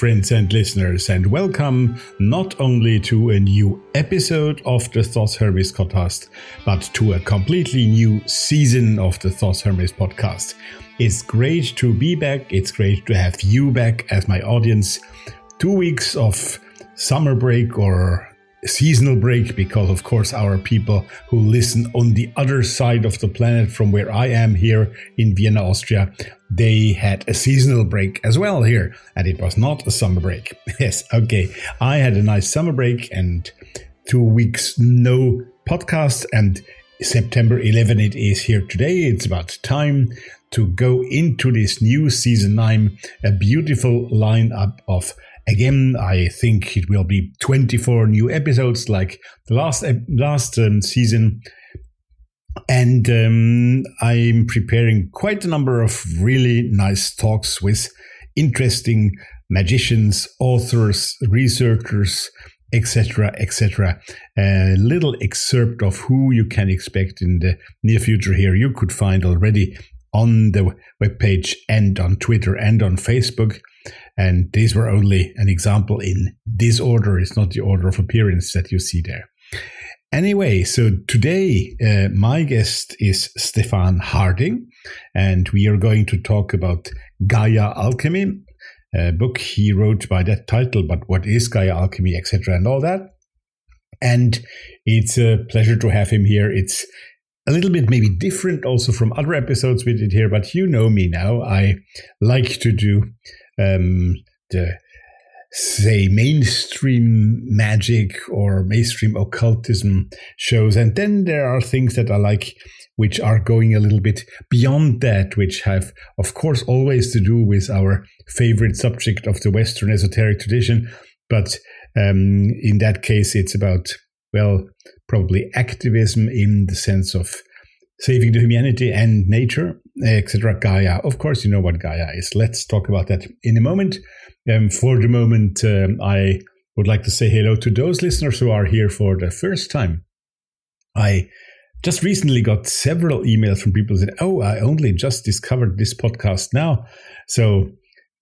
Friends and listeners, and welcome not only to a new episode of the Thoth Hermes podcast, but to a completely new season of the Thoth Hermes podcast. It's great to be back. It's great to have you back as my audience. Two weeks of summer break or seasonal break because of course our people who listen on the other side of the planet from where I am here in Vienna, Austria, they had a seasonal break as well here and it was not a summer break. yes, okay. I had a nice summer break and two weeks no podcast and September 11 it is here today. It's about time to go into this new season 9, a beautiful lineup of Again, I think it will be 24 new episodes like the last last um, season. And um, I'm preparing quite a number of really nice talks with interesting magicians, authors, researchers, etc., etc. A little excerpt of who you can expect in the near future here you could find already on the webpage and on Twitter and on Facebook. And these were only an example in this order. It's not the order of appearance that you see there. Anyway, so today uh, my guest is Stephan Harding, and we are going to talk about Gaia Alchemy, a book he wrote by that title, but what is Gaia Alchemy, etc., and all that. And it's a pleasure to have him here. It's a little bit maybe different also from other episodes we did here, but you know me now. I like to do um, the say mainstream magic or mainstream occultism shows. And then there are things that i like which are going a little bit beyond that which have of course always to do with our favorite subject of the western esoteric tradition. But um, in that case it's about well probably activism in the sense of saving the humanity and nature, etc. Gaia. Of course, you know what Gaia is. Let's talk about that in a moment. Um, for the moment, um, I would like to say hello to those listeners who are here for the first time. I just recently got several emails from people that, oh, I only just discovered this podcast now. So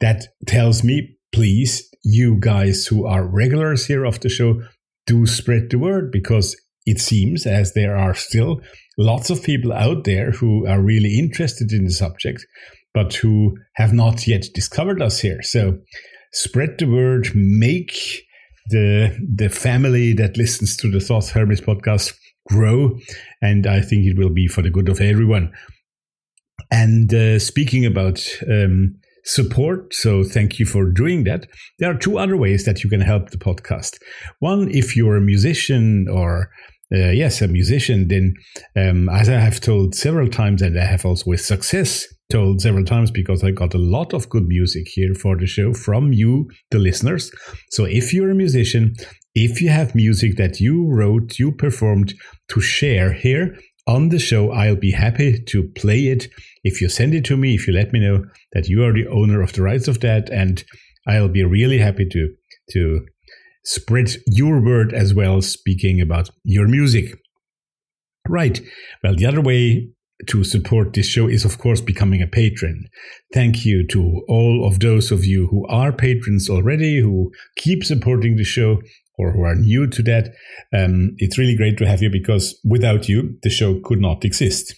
that tells me, please, you guys who are regulars here of the show, do spread the word because it seems as there are still lots of people out there who are really interested in the subject, but who have not yet discovered us here. So spread the word, make the the family that listens to the Thoth Hermes podcast grow, and I think it will be for the good of everyone. And uh, speaking about um, support, so thank you for doing that. There are two other ways that you can help the podcast. One, if you're a musician or uh, yes, a musician, then um, as I have told several times, and I have also with success told several times because I got a lot of good music here for the show from you, the listeners. So if you're a musician, if you have music that you wrote, you performed to share here on the show, I'll be happy to play it. If you send it to me, if you let me know that you are the owner of the rights of that, and I'll be really happy to to spread your word as well, speaking about your music. Right. Well, the other way to support this show is, of course, becoming a patron. Thank you to all of those of you who are patrons already, who keep supporting the show, or who are new to that. Um, it's really great to have you because without you, the show could not exist.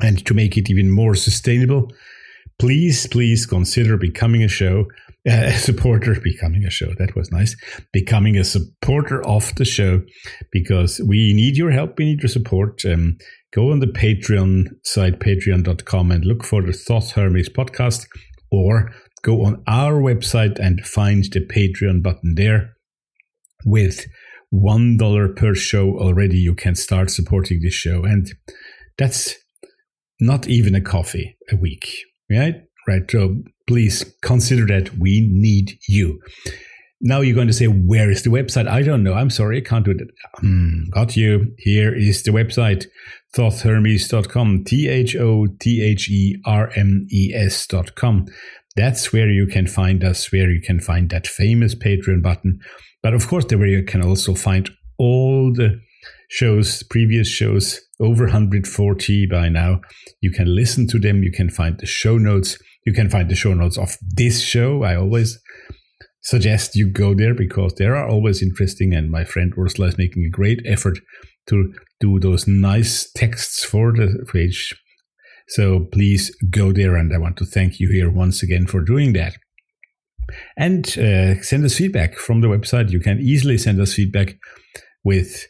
And to make it even more sustainable, please, please consider becoming a show a supporter, becoming a show. That was nice. Becoming a supporter of the show because we need your help. We need your support. Um, go on the Patreon site, patreon.com, and look for the Thoth Hermes podcast or go on our website and find the Patreon button there. With $1 per show already, you can start supporting this show. And That's not even a coffee a week, right? Right. So please consider that we need you. Now you're going to say, where is the website? I don't know. I'm sorry. I can't do that. Hmm, got you. Here is the website, thothhermes.com, T H O T H E R M E S.com. That's where you can find us, where you can find that famous Patreon button. But of course, there where you can also find all the shows, previous shows, over 140 by now. You can listen to them. You can find the show notes. You can find the show notes of this show. I always suggest you go there because there are always interesting. And my friend Ursula is making a great effort to do those nice texts for the page. So please go there. And I want to thank you here once again for doing that. And uh, send us feedback from the website. You can easily send us feedback with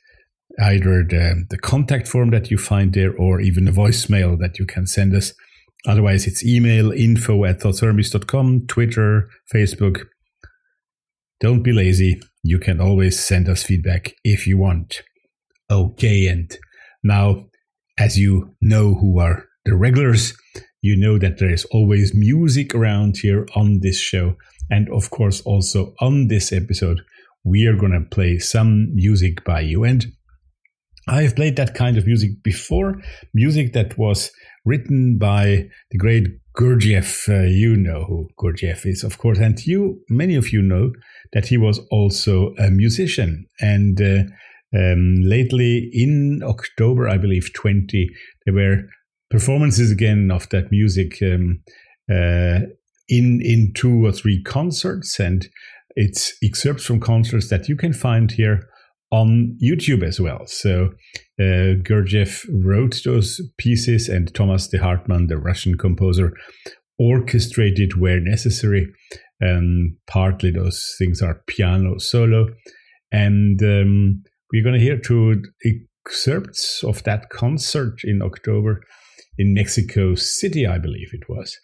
either the, the contact form that you find there or even a voicemail that you can send us. Otherwise, it's email info at thothhermes.com, Twitter, Facebook. Don't be lazy. You can always send us feedback if you want. Okay, and now, as you know who are the regulars, you know that there is always music around here on this show. And of course, also on this episode, we are going to play some music by you. And I've played that kind of music before, music that was written by the great Gurdjieff. Uh, you know who Gurdjieff is, of course, and you, many of you know that he was also a musician. And uh, um, lately, in October, I believe, 20, there were performances again of that music um, uh, in in two or three concerts, and it's excerpts from concerts that you can find here on YouTube as well. So uh, Gurdjieff wrote those pieces, and Thomas de Hartmann, the Russian composer, orchestrated where necessary. And partly those things are piano solo. And um, we're going to hear two excerpts of that concert in October in Mexico City, I believe it was.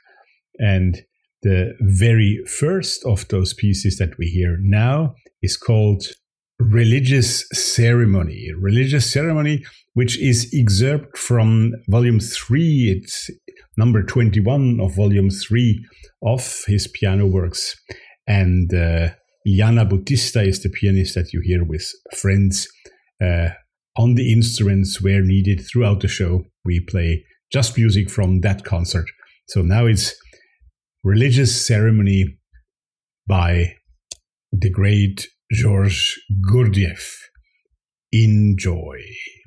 And the very first of those pieces that we hear now is called religious ceremony. Religious ceremony, which is excerpt from volume three. It's number 21 of volume three of his piano works. And uh, Iliana Bautista is the pianist that you hear with friends uh, on the instruments where needed throughout the show. We play just music from that concert. So now it's religious ceremony by the great Georges Gurdjieff. Enjoy.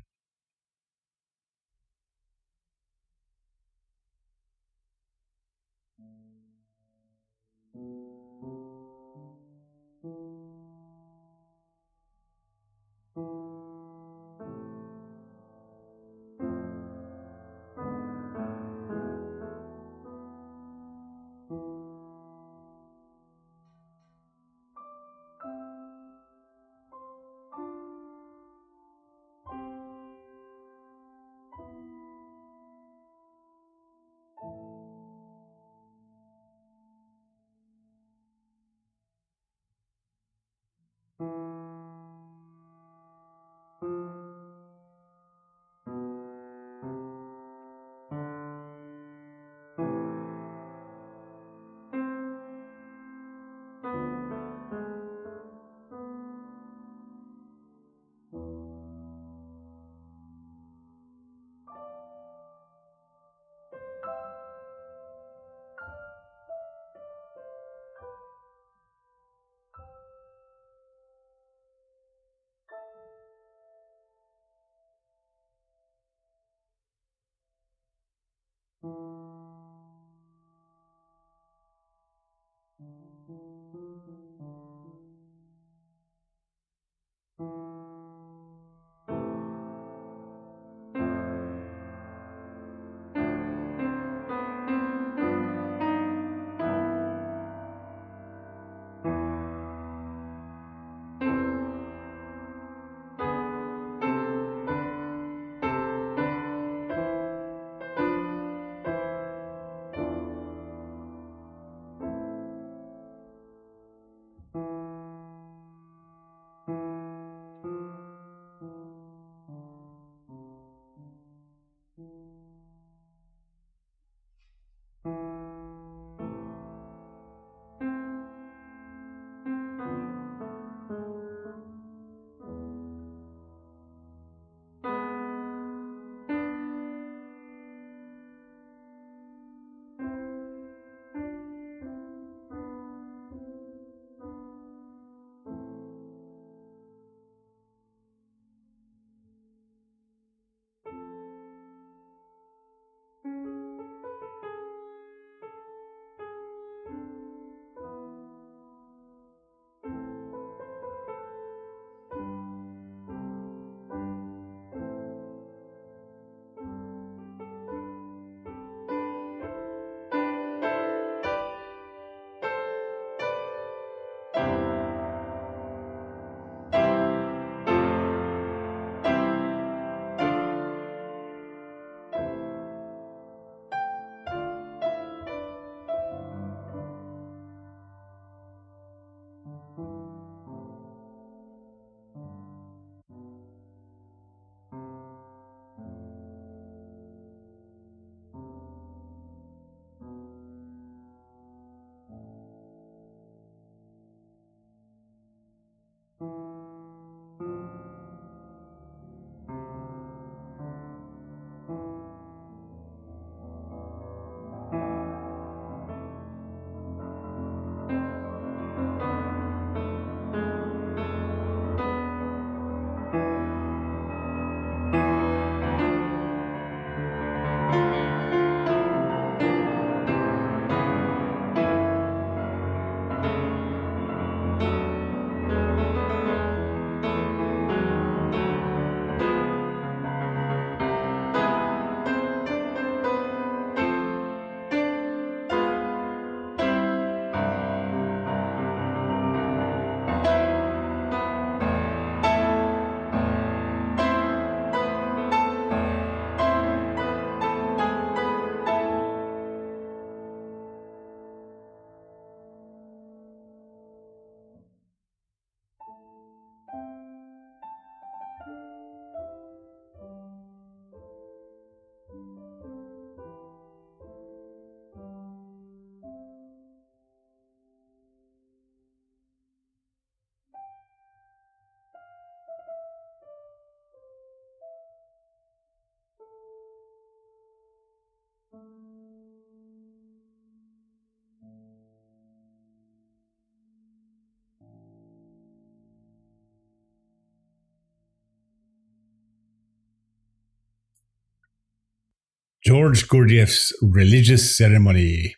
George Gurdjieff's religious ceremony.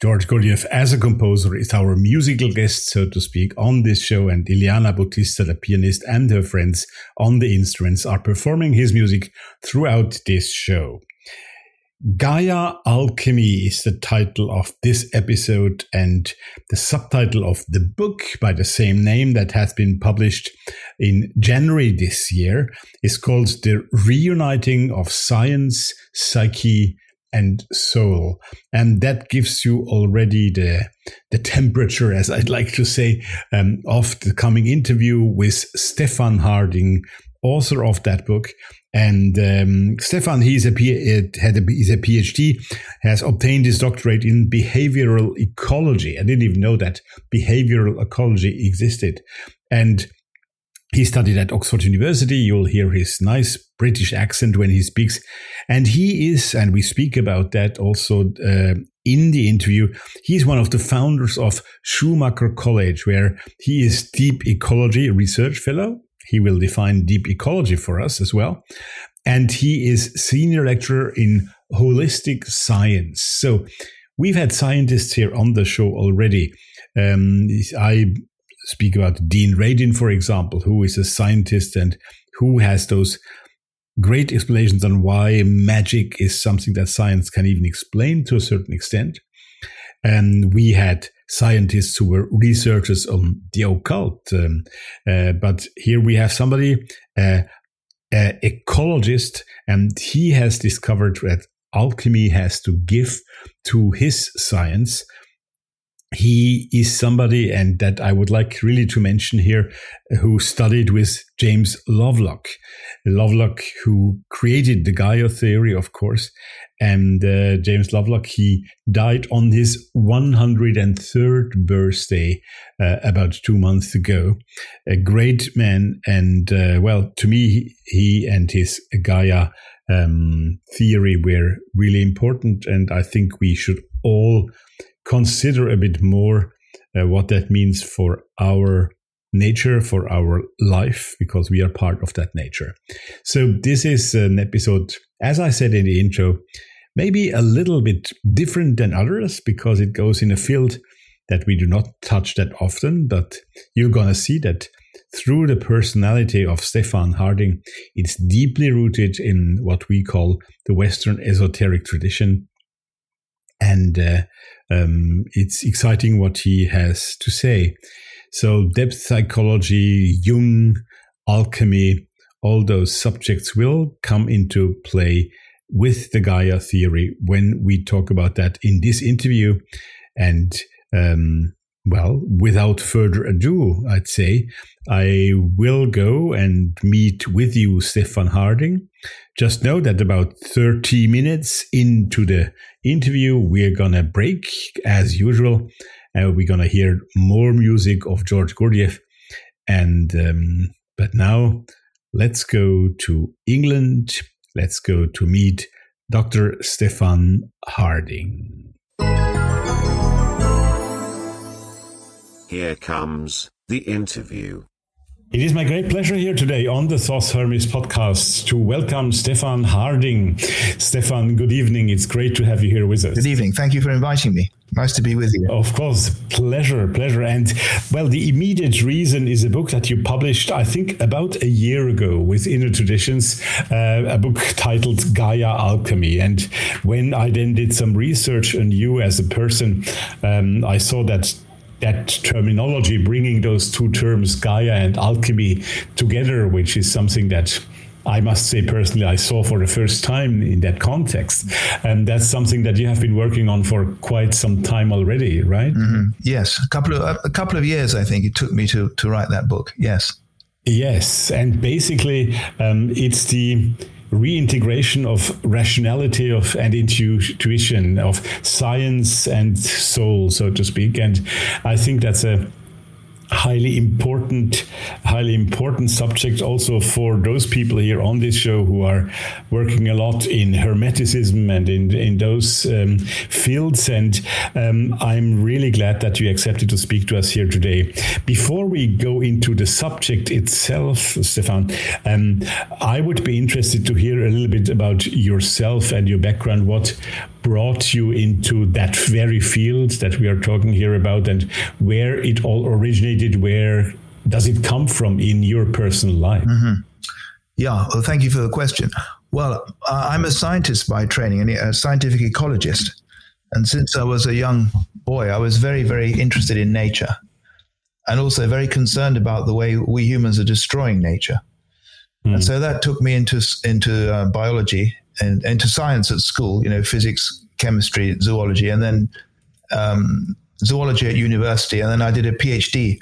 George Gurdjieff, as a composer, is our musical guest, so to speak, on this show, and Ileana Bautista, the pianist, and her friends on the instruments are performing his music throughout this show. Gaia Alchemy is the title of this episode and the subtitle of the book by the same name that has been published in January this year is called The Reuniting of Science, Psyche, and Soul. And that gives you already the, the temperature, as I'd like to say, um, of the coming interview with Stephan Harding, author of that book. And um, Stephan, he's a, had a, he's a PhD, has obtained his doctorate in behavioral ecology. I didn't even know that behavioral ecology existed. And he studied at Oxford University. You'll hear his nice British accent when he speaks. And he is, and we speak about that also uh, in the interview, he's one of the founders of Schumacher College, where he is deep ecology research fellow he will define deep ecology for us as well. And he is senior lecturer in holistic science. So we've had scientists here on the show already. Um, I speak about Dean Radin, for example, who is a scientist and who has those great explanations on why magic is something that science can even explain to a certain extent. And we had scientists who were researchers on the occult. Um, uh, but here we have somebody, uh, an ecologist, and he has discovered that alchemy has to give to his science he is somebody, and that I would like really to mention here, who studied with James Lovelock. Lovelock, who created the Gaia theory, of course. And uh, James Lovelock, he died on his 103rd birthday uh, about two months ago. A great man. And uh, well, to me, he and his Gaia um, theory were really important. And I think we should all consider a bit more uh, what that means for our nature, for our life, because we are part of that nature. So, this is an episode, as I said in the intro, maybe a little bit different than others because it goes in a field that we do not touch that often, but you're going to see that through the personality of Stephan Harding, it's deeply rooted in what we call the Western esoteric tradition. And uh, um, it's exciting what he has to say. So, depth psychology, Jung, alchemy, all those subjects will come into play with the Gaia theory when we talk about that in this interview. And um, well, without further ado, I'd say I will go and meet with you, Stephan Harding. Just know that about 30 minutes into the interview, we're going to break as usual. And we're going to hear more music of George Gurdjieff. And, um, but now let's go to England. Let's go to meet Dr. Stephan Harding. Here comes the interview. It is my great pleasure here today on the Thoth Hermes podcast to welcome Stephan Harding. Stephan, good evening. It's great to have you here with us. Good evening. Thank you for inviting me. Nice to be with you. Of course, pleasure, pleasure. And well, the immediate reason is a book that you published, I think, about a year ago with Inner Traditions, uh, a book titled Gaia Alchemy. And when I then did some research on you as a person, um, I saw that that terminology, bringing those two terms, Gaia and alchemy, together, which is something that I must say personally, I saw for the first time in that context. And that's something that you have been working on for quite some time already, right? Mm-hmm. Yes, a couple of a couple of years, I think it took me to to write that book. Yes. Yes, and basically, um, it's the reintegration of rationality of and intuition of science and soul so to speak. And i think that's a highly important, highly important subject also for those people here on this show who are working a lot in Hermeticism and in in those um, fields. And um, I'm really glad that you accepted to speak to us here today. Before we go into the subject itself, Stephan, um, I would be interested to hear a little bit about yourself and your background. What brought you into that very field that we are talking here about and where it all originated where does it come from in your personal life mm-hmm. yeah well thank you for the question well i'm a scientist by training a scientific ecologist and since i was a young boy i was very very interested in nature and also very concerned about the way we humans are destroying nature mm. and so that took me into into uh, biology and into science at school, you know, physics, chemistry, zoology, and then um, zoology at university. And then I did a PhD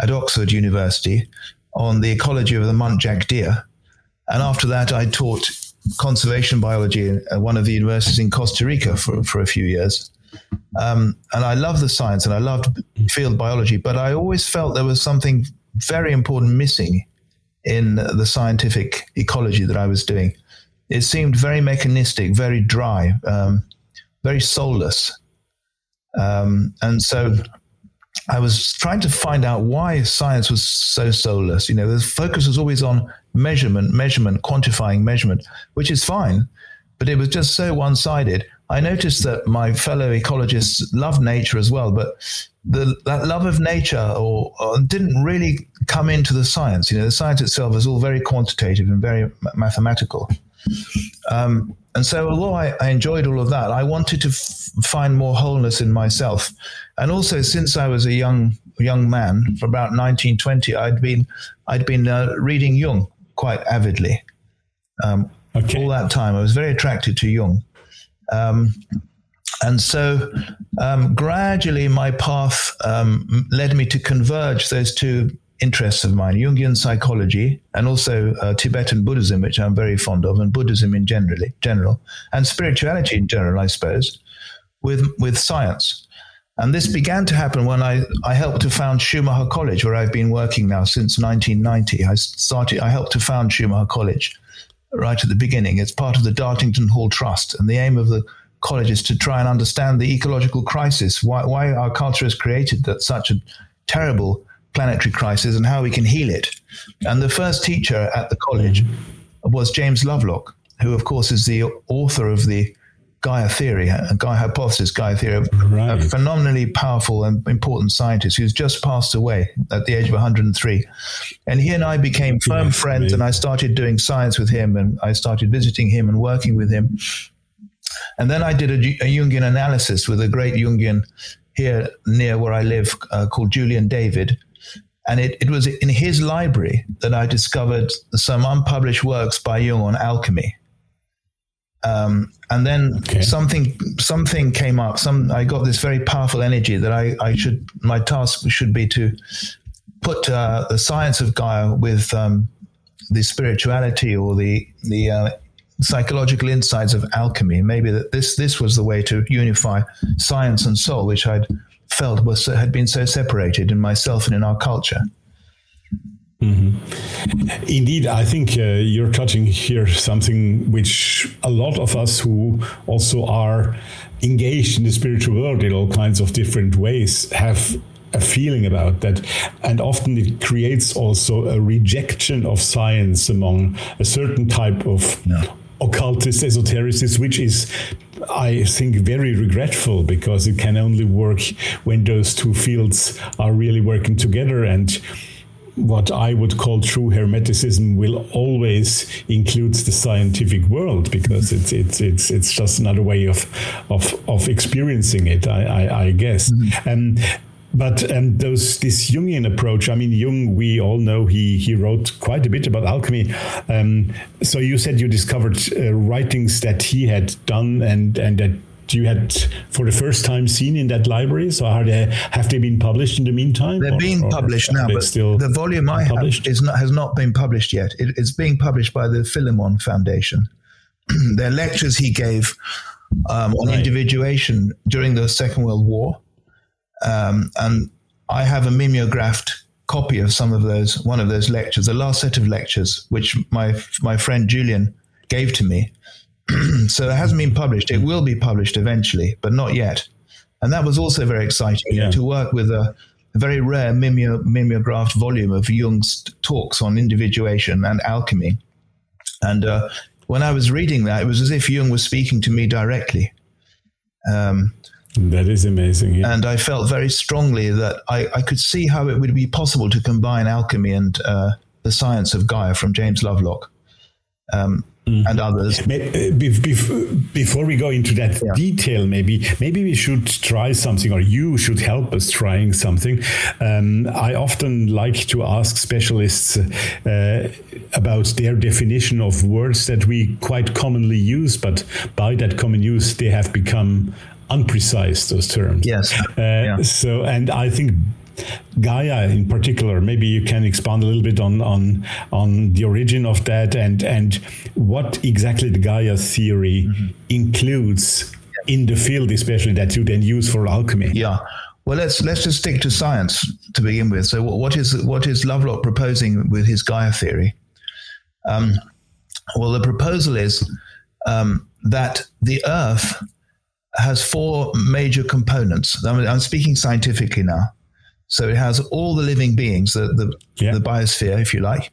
at Oxford University on the ecology of the muntjac deer. And after that, I taught conservation biology at one of the universities in Costa Rica for, for a few years. Um, and I love the science and I loved field biology, but I always felt there was something very important missing in the scientific ecology that I was doing it seemed very mechanistic, very dry, um, very soulless. Um, and so I was trying to find out why science was so soulless. You know, the focus was always on measurement, measurement, quantifying measurement, which is fine, but it was just so one sided. I noticed that my fellow ecologists love nature as well, but the, that love of nature or, or, didn't really come into the science. You know, the science itself is all very quantitative and very mathematical. Um, and so, although I, I, enjoyed all of that, I wanted to f- find more wholeness in myself. And also, since I was a young young man, for about 1920, I'd been I'd been uh, reading Jung quite avidly. Um, okay. All that time, I was very attracted to Jung. Um, and so, um, gradually, my path um, led me to converge those two interests of mine Jungian psychology and also uh, Tibetan Buddhism, which I'm very fond of, and Buddhism in generally, general, and spirituality in general, I suppose, with, with science. And this began to happen when I, I helped to found Schumacher College, where I've been working now since 1990. I started, I helped to found Schumacher College right at the beginning. It's part of the Dartington Hall Trust. And the aim of the college is to try and understand the ecological crisis, why, why our culture has created that such a terrible planetary crisis and how we can heal it. And the first teacher at the college was James Lovelock, who, of course, is the author of the Gaia theory, Gaia hypothesis, Gaia theory, right. a phenomenally powerful and important scientist who's just passed away at the age of 103. And he and I became firm yes, friends, and I started doing science with him, and I started visiting him and working with him. And then I did a, a Jungian analysis with a great Jungian here near where I live uh, called Julian David, and it, it was in his library that I discovered some unpublished works by Jung on alchemy. Um, and then okay. something something came up. Some I got this very powerful energy that I, I should my task should be to put uh, the science of Gaia with um, the spirituality or the the uh, psychological insights of alchemy. Maybe that this this was the way to unify science and soul, which I'd felt was had been so separated in myself and in our culture. Mm-hmm. Indeed, I think uh, you're touching here something which a lot of us who also are engaged in the spiritual world in all kinds of different ways have a feeling about that. And often it creates also a rejection of science among a certain type of yeah. occultist, esotericist, which is I think very regretful because it can only work when those two fields are really working together and what I would call true hermeticism will always include the scientific world because it's it's it's it's just another way of of of experiencing it. I I, I guess. Mm-hmm. Um, but um, those this Jungian approach, I mean, Jung, we all know he he wrote quite a bit about alchemy. Um, so you said you discovered uh, writings that he had done and and that you had for the first time seen in that library. So are they have they been published in the meantime? They're or, being published now, but still the volume I have is not, has not been published yet. It, it's being published by the Philemon Foundation. They're lectures he gave um, on right. individuation during the Second World War um, and I have a mimeographed copy of some of those, one of those lectures, the last set of lectures, which my my friend Julian gave to me. so it hasn't been published. It will be published eventually, but not yet. And that was also very exciting yeah. to work with a, a very rare mimeo, mimeographed volume of Jung's talks on individuation and alchemy. And uh, when I was reading that, it was as if Jung was speaking to me directly. Um, that is amazing. Yeah. And I felt very strongly that I, I, could see how it would be possible to combine alchemy and uh, the science of Gaia from James Lovelock. Um, mm. and others. Uh, before we go into that yeah. detail, maybe maybe we should try something, or you should help us trying something. Um, I often like to ask specialists uh, about their definition of words that we quite commonly use, but by that common use, they have become unprecise those terms. Yes. Uh, yeah. So, and I think Gaia in particular, maybe you can expand a little bit on on on the origin of that and and what exactly the Gaia theory mm-hmm. includes in the field, especially that you then use for alchemy. Yeah. Well, let's let's just stick to science to begin with. So, what is what is Lovelock proposing with his Gaia theory? Um, well, the proposal is um, that the Earth has four major components. I I'm speaking scientifically now. So it has all the living beings, the the, yeah. the biosphere, if you like.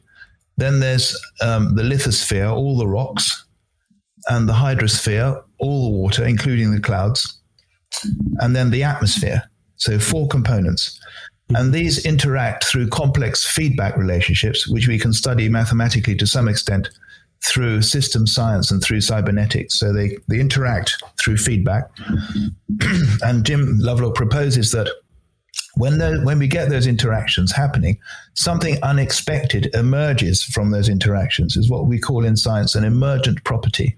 Then there's um, the lithosphere, all the rocks, and the hydrosphere, all the water, including the clouds, and then the atmosphere. So four components. And these interact through complex feedback relationships, which we can study mathematically to some extent through system science and through cybernetics. So they, they interact through feedback. and Jim Lovelock proposes that when, when we get those interactions happening, something unexpected emerges from those interactions, is what we call in science an emergent property.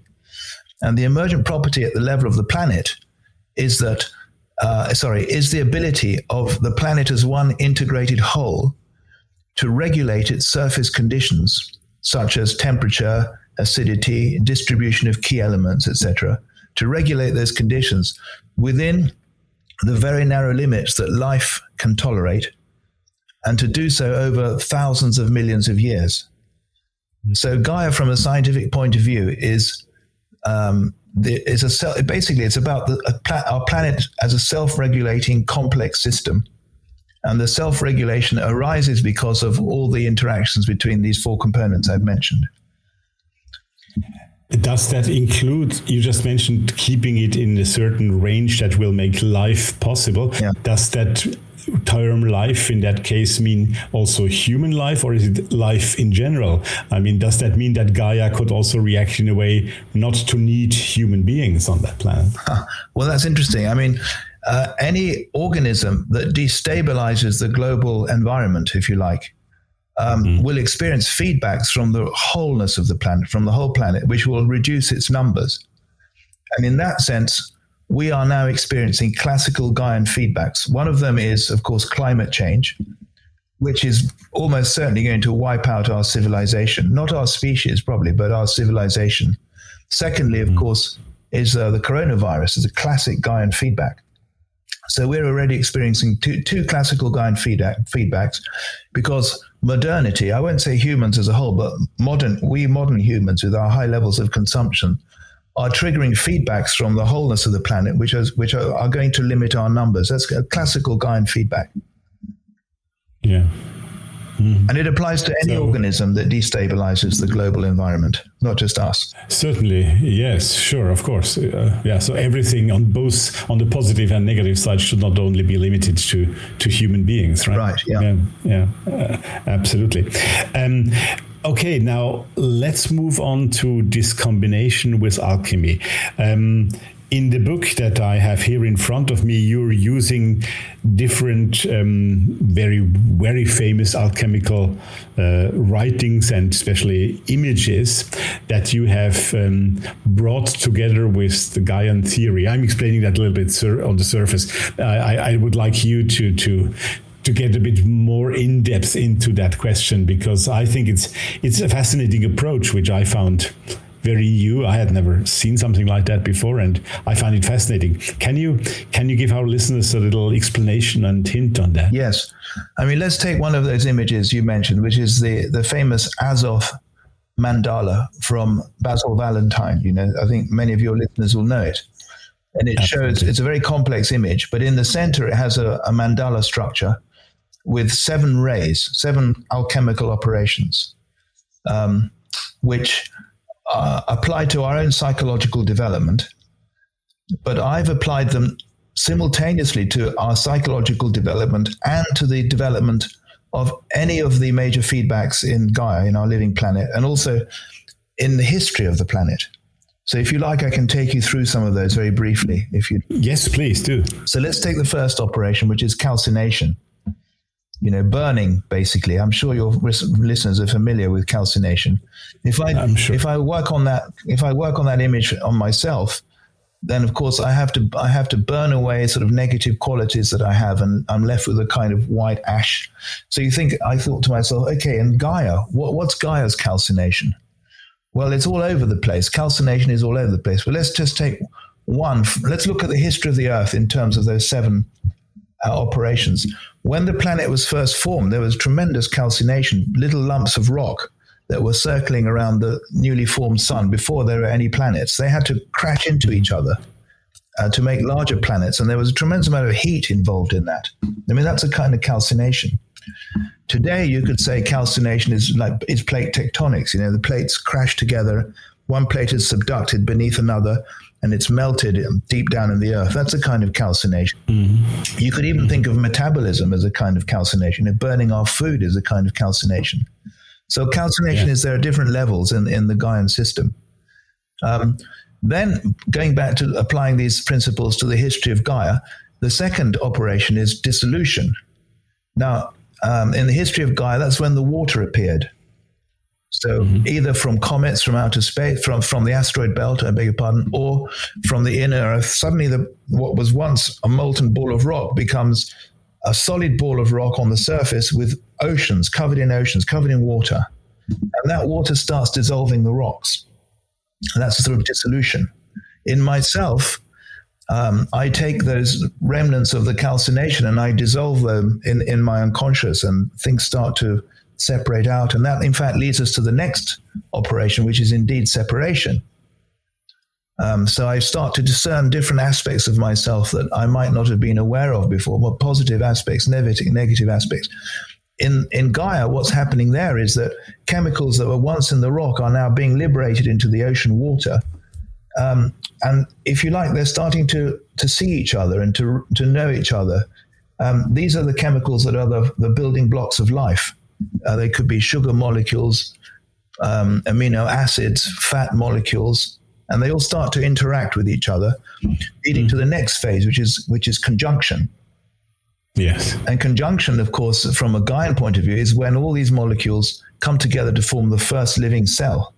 And the emergent property at the level of the planet is that, uh, sorry, is the ability of the planet as one integrated whole to regulate its surface conditions, such as temperature, acidity, distribution of key elements, etc., to regulate those conditions within the very narrow limits that life can tolerate, and to do so over thousands of millions of years. So Gaia, from a scientific point of view, is um, a basically it's about the, pla- our planet as a self-regulating complex system, and the self-regulation arises because of all the interactions between these four components I've mentioned. Does that include, you just mentioned keeping it in a certain range that will make life possible? Yeah. Does that term life in that case mean also human life or is it life in general? I mean, does that mean that Gaia could also react in a way not to need human beings on that planet? Well, that's interesting. I mean, uh, any organism that destabilizes the global environment, if you like, um, mm. will experience feedbacks from the wholeness of the planet, from the whole planet, which will reduce its numbers. And in that sense, we are now experiencing classical Gaian feedbacks. One of them is, of course, climate change, which is almost certainly going to wipe out our civilization, not our species probably, but our civilization. Secondly, of mm. course, is uh, the coronavirus is a classic Gaian feedback. So we're already experiencing two, two classical Gaian feedback, feedbacks because modernity, I won't say humans as a whole, but modern, we modern humans with our high levels of consumption are triggering feedbacks from the wholeness of the planet, which, is, which are, are going to limit our numbers. That's a classical Gaian feedback. Yeah. Mm. And it applies to any so, organism that destabilizes the global environment, not just us. Certainly, yes, sure, of course. Uh, yeah, so everything on both on the positive and negative side should not only be limited to to human beings, right? Right. Yeah. Yeah. yeah uh, absolutely. Um, Okay, now let's move on to this combination with alchemy. Um, in the book that I have here in front of me, you're using different, um, very, very famous alchemical uh, writings and especially images that you have um, brought together with the Gaian theory. I'm explaining that a little bit on the surface. I, I would like you to to to get a bit more in depth into that question because I think it's it's a fascinating approach which I found very new. I had never seen something like that before, and I find it fascinating. Can you can you give our listeners a little explanation and hint on that? Yes, I mean let's take one of those images you mentioned, which is the the famous Azoth mandala from Basil Valentine. You know, I think many of your listeners will know it. And it Absolutely. shows it's a very complex image, but in the center it has a, a mandala structure with seven rays, seven alchemical operations, um, which uh, apply to our own psychological development. But I've applied them simultaneously to our psychological development and to the development of any of the major feedbacks in Gaia, in our living planet, and also in the history of the planet. So, if you like, I can take you through some of those very briefly. If you yes, please do. So, let's take the first operation, which is calcination. You know, burning. Basically, I'm sure your listeners are familiar with calcination. If I sure. if I work on that, if I work on that image on myself, then of course I have to I have to burn away sort of negative qualities that I have, and I'm left with a kind of white ash. So you think I thought to myself, okay, and Gaia, what, what's Gaia's calcination? Well, it's all over the place. Calcination is all over the place. But let's just take one. Let's look at the history of the Earth in terms of those seven uh, operations. When the planet was first formed, there was tremendous calcination, little lumps of rock that were circling around the newly formed sun before there were any planets. They had to crash into each other uh, to make larger planets, and there was a tremendous amount of heat involved in that. I mean, that's a kind of calcination. Today, you could say calcination is like it's plate tectonics. You know, the plates crash together. One plate is subducted beneath another, and it's melted deep down in the earth. That's a kind of calcination. Mm-hmm. You could even think of metabolism as a kind of calcination. If burning our food is a kind of calcination. So calcination yeah. is there are different levels in, in the Gaian system. Um, then going back to applying these principles to the history of Gaia, the second operation is dissolution. Now, um, in the history of Gaia, that's when the water appeared. So mm-hmm. either from comets from outer space, from, from the asteroid belt, I beg your pardon, or from the inner Earth, suddenly the, what was once a molten ball of rock becomes a solid ball of rock on the surface with oceans, covered in oceans, covered in water. And that water starts dissolving the rocks. And that's a sort of dissolution. In myself, um, I take those remnants of the calcination and I dissolve them in, in my unconscious, and things start to separate out. And that, in fact, leads us to the next operation, which is indeed separation. Um, so I start to discern different aspects of myself that I might not have been aware of before, more positive aspects, negative, negative aspects. In, in Gaia, what's happening there is that chemicals that were once in the rock are now being liberated into the ocean water. Um, and if you like, they're starting to, to see each other and to, to know each other. Um, these are the chemicals that are the, the building blocks of life. Uh, they could be sugar molecules, um, amino acids, fat molecules, and they all start to interact with each other, leading to the next phase, which is which is conjunction. Yes. And conjunction, of course, from a Gaian point of view, is when all these molecules come together to form the first living cell.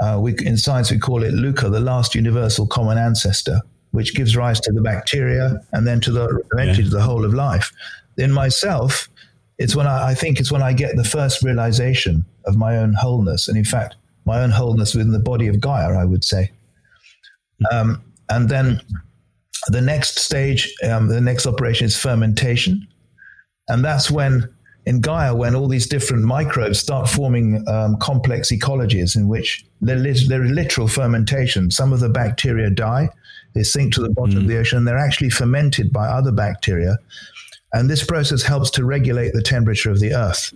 Uh, we, in science, we call it LUCA, the last universal common ancestor, which gives rise to the bacteria and then to the eventually yeah. to the whole of life. In myself, it's when I, I think it's when I get the first realization of my own wholeness, and in fact, my own wholeness within the body of Gaia, I would say. Um, and then the next stage, um, the next operation is fermentation. And that's when, in Gaia, when all these different microbes start forming um, complex ecologies in which there is, literal fermentation. Some of the bacteria die, they sink to the bottom mm. of the ocean, and they're actually fermented by other bacteria. And this process helps to regulate the temperature of the earth.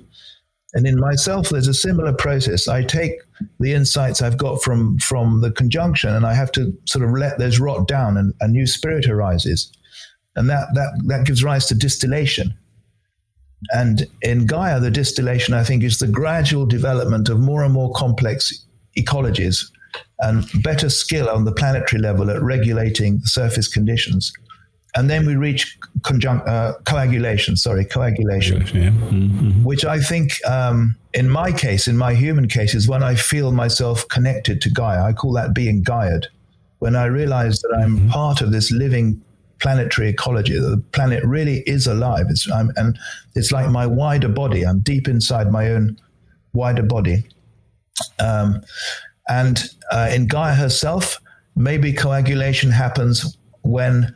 And in myself, there's a similar process. I take the insights I've got from from the conjunction, and I have to sort of let those rot down, and a new spirit arises, and that that that gives rise to distillation. And in Gaia, the distillation, I think, is the gradual development of more and more complex ecologies and better skill on the planetary level at regulating surface conditions and then we reach conjunct, uh, coagulation. Sorry, coagulation, yeah. mm-hmm. which I think, um, in my case, in my human case, is when I feel myself connected to Gaia. I call that being Gaiad. When I realize that I'm mm-hmm. part of this living planetary ecology, that the planet really is alive. It's, and it's like my wider body. I'm deep inside my own wider body. Um, And uh, in Gaia herself, maybe coagulation happens when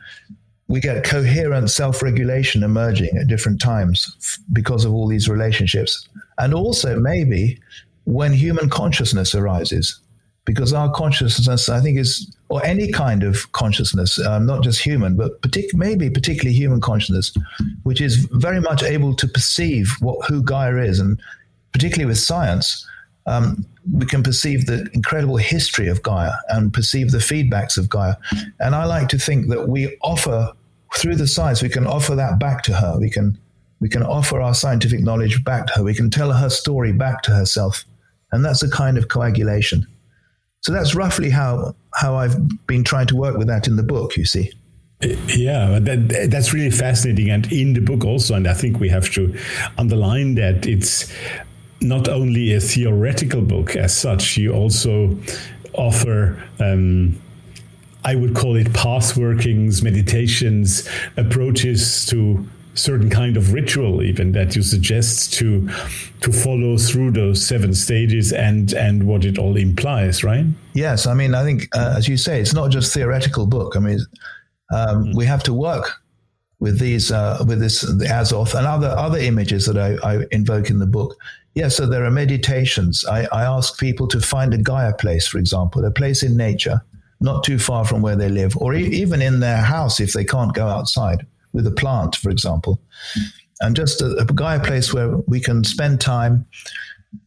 we get coherent self regulation emerging at different times because of all these relationships. And also, maybe when human consciousness arises, because our consciousness, I think, is, or any kind of consciousness, um, not just human, but partic- maybe particularly human consciousness, which is very much able to perceive what who Gaia is, and particularly with science, um, we can perceive the incredible history of Gaia and perceive the feedbacks of Gaia. And I like to think that we offer through the science, we can offer that back to her. We can we can offer our scientific knowledge back to her. We can tell her story back to herself, and that's a kind of coagulation. So that's roughly how how I've been trying to work with that in the book. You see. Yeah, that, that's really fascinating. And in the book also, and I think we have to underline that it's not only a theoretical book as such, you also offer um, I would call it path workings, meditations, approaches to certain kind of ritual even that you suggest to to follow through those seven stages and and what it all implies right yes i mean i think uh, as you say it's not just theoretical book i mean um, mm-hmm. we have to work with these uh, with this the azoth and other other images that I, I invoke in the book yeah so there are meditations I, I ask people to find a gaia place for example a place in nature not too far from where they live, or e- even in their house if they can't go outside with a plant, for example. And just a, a Gaia place where we can spend time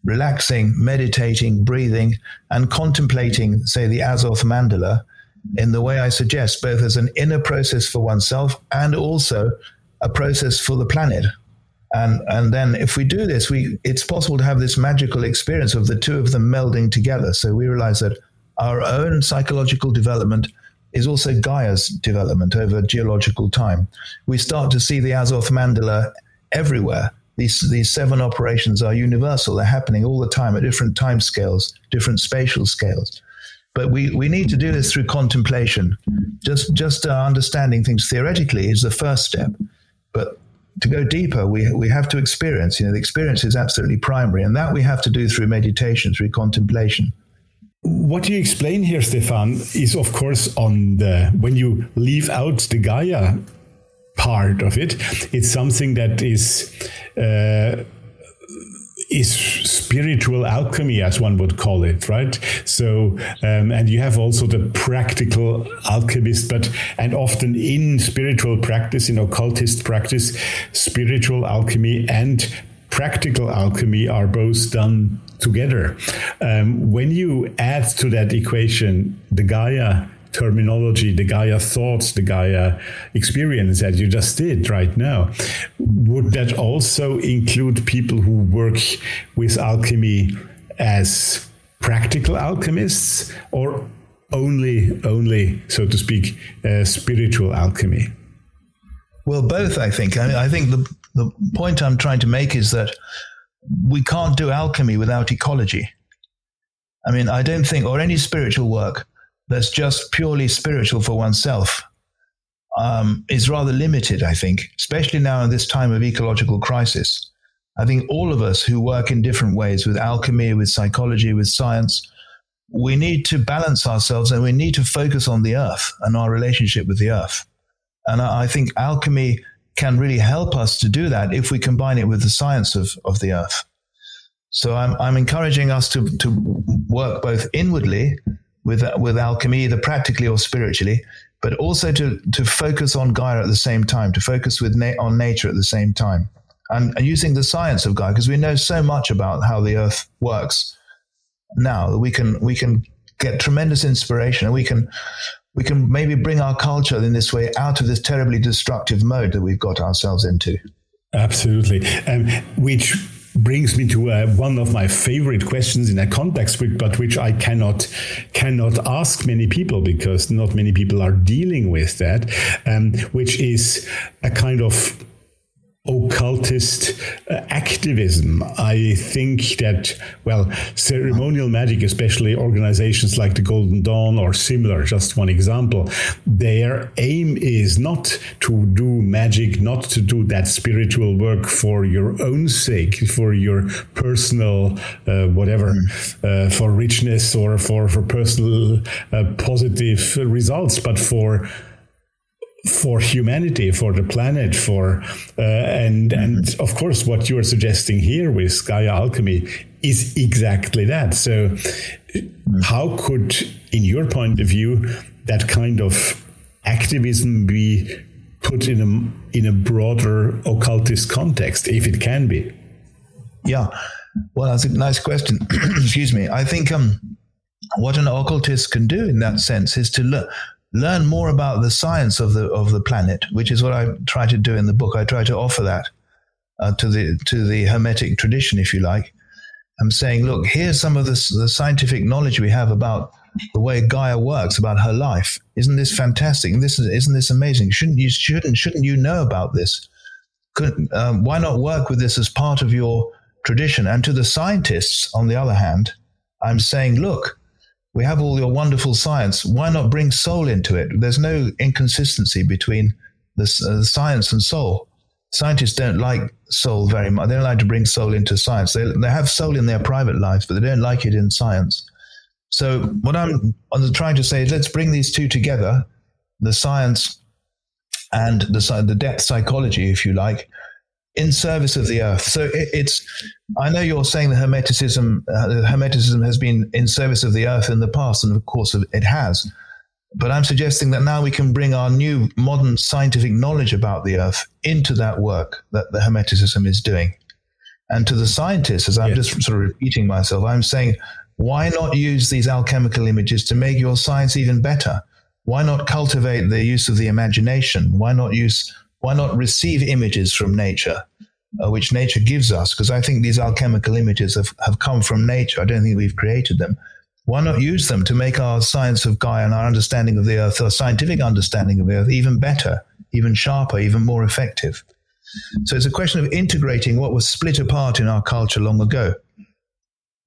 relaxing, meditating, breathing, and contemplating, say, the Azoth Mandala in the way I suggest, both as an inner process for oneself and also a process for the planet. And, and then if we do this, we, it's possible to have this magical experience of the two of them melding together. So we realize that our own psychological development is also Gaia's development over geological time. We start to see the Azoth Mandala everywhere. These, these seven operations are universal. They're happening all the time at different time scales, different spatial scales. But we, we need to do this through contemplation. Just, just uh, understanding things theoretically is the first step. But to go deeper, we, we have to experience. You know, the experience is absolutely primary. And that we have to do through meditation, through contemplation. What you explain here, Stephan, is of course on the when you leave out the Gaia part of it, it's something that is uh, is spiritual alchemy, as one would call it, right? So, um, and you have also the practical alchemist, but and often in spiritual practice, in occultist practice, spiritual alchemy and practical alchemy are both done together. Um, when you add to that equation the Gaia terminology, the Gaia thoughts, the Gaia experience that you just did right now, would that also include people who work with alchemy as practical alchemists or only, only, so to speak, uh, spiritual alchemy? Well, both, I think. I, I think the, the point I'm trying to make is that we can't do alchemy without ecology. I mean, I don't think, or any spiritual work that's just purely spiritual for oneself um, is rather limited, I think, especially now in this time of ecological crisis. I think all of us who work in different ways with alchemy, with psychology, with science, we need to balance ourselves and we need to focus on the earth and our relationship with the earth. And I think alchemy can really help us to do that if we combine it with the science of, of the earth. So I'm, I'm encouraging us to, to work both inwardly with, with alchemy, either practically or spiritually, but also to, to focus on Gaia at the same time, to focus with na- on nature at the same time. And, and using the science of Gaia, because we know so much about how the earth works now we can, we can get tremendous inspiration and we can we can maybe bring our culture in this way out of this terribly destructive mode that we've got ourselves into. Absolutely. Um, which brings me to uh, one of my favorite questions in a context but which I cannot cannot ask many people because not many people are dealing with that um, which is a kind of occultist uh, activism. I think that, well, ceremonial magic, especially organizations like the Golden Dawn or similar, just one example, their aim is not to do magic, not to do that spiritual work for your own sake, for your personal uh, whatever, uh, for richness or for, for personal uh, positive results, but for for humanity, for the planet, for uh, and and of course, what you are suggesting here with Gaia Alchemy is exactly that. So, how could, in your point of view, that kind of activism be put in a in a broader occultist context, if it can be? Yeah, well, that's a nice question. Excuse me. I think um, what an occultist can do in that sense is to look learn more about the science of the of the planet, which is what I try to do in the book. I try to offer that uh, to the to the Hermetic tradition, if you like. I'm saying, look, here's some of the, the scientific knowledge we have about the way Gaia works, about her life. Isn't this fantastic? This is, isn't this amazing? Shouldn't you shouldn't shouldn't you know about this? Could, um, why not work with this as part of your tradition? And to the scientists, on the other hand, I'm saying, look, we have all your wonderful science. Why not bring soul into it? There's no inconsistency between the uh, science and soul. Scientists don't like soul very much. They don't like to bring soul into science. They, they have soul in their private lives, but they don't like it in science. So what I'm, trying to say is let's bring these two together, the science and the, the depth psychology, if you like, in service of the earth. So it, it's, I know you're saying that Hermeticism, uh, Hermeticism has been in service of the earth in the past, and of course it has. But I'm suggesting that now we can bring our new modern scientific knowledge about the earth into that work that the Hermeticism is doing. And to the scientists, as I'm yes. just sort of repeating myself, I'm saying, why not use these alchemical images to make your science even better? Why not cultivate the use of the imagination? Why not use why not receive images from nature, uh, which nature gives us? Because I think these alchemical images have, have come from nature. I don't think we've created them. Why not use them to make our science of Gaia and our understanding of the earth, our scientific understanding of the earth, even better, even sharper, even more effective? So it's a question of integrating what was split apart in our culture long ago.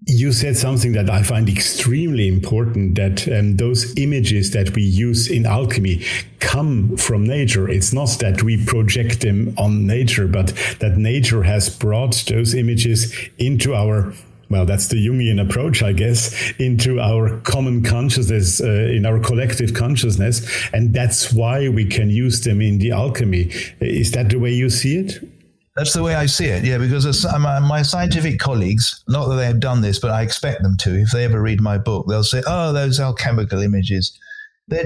You said something that I find extremely important that um, those images that we use in alchemy come from nature. It's not that we project them on nature, but that nature has brought those images into our well, that's the Jungian approach, I guess, into our common consciousness, uh, in our collective consciousness. And that's why we can use them in the alchemy. Is that the way you see it? That's the way I see it. Yeah, because my scientific colleagues, not that they have done this, but I expect them to. If they ever read my book, they'll say, "Oh, those alchemical images,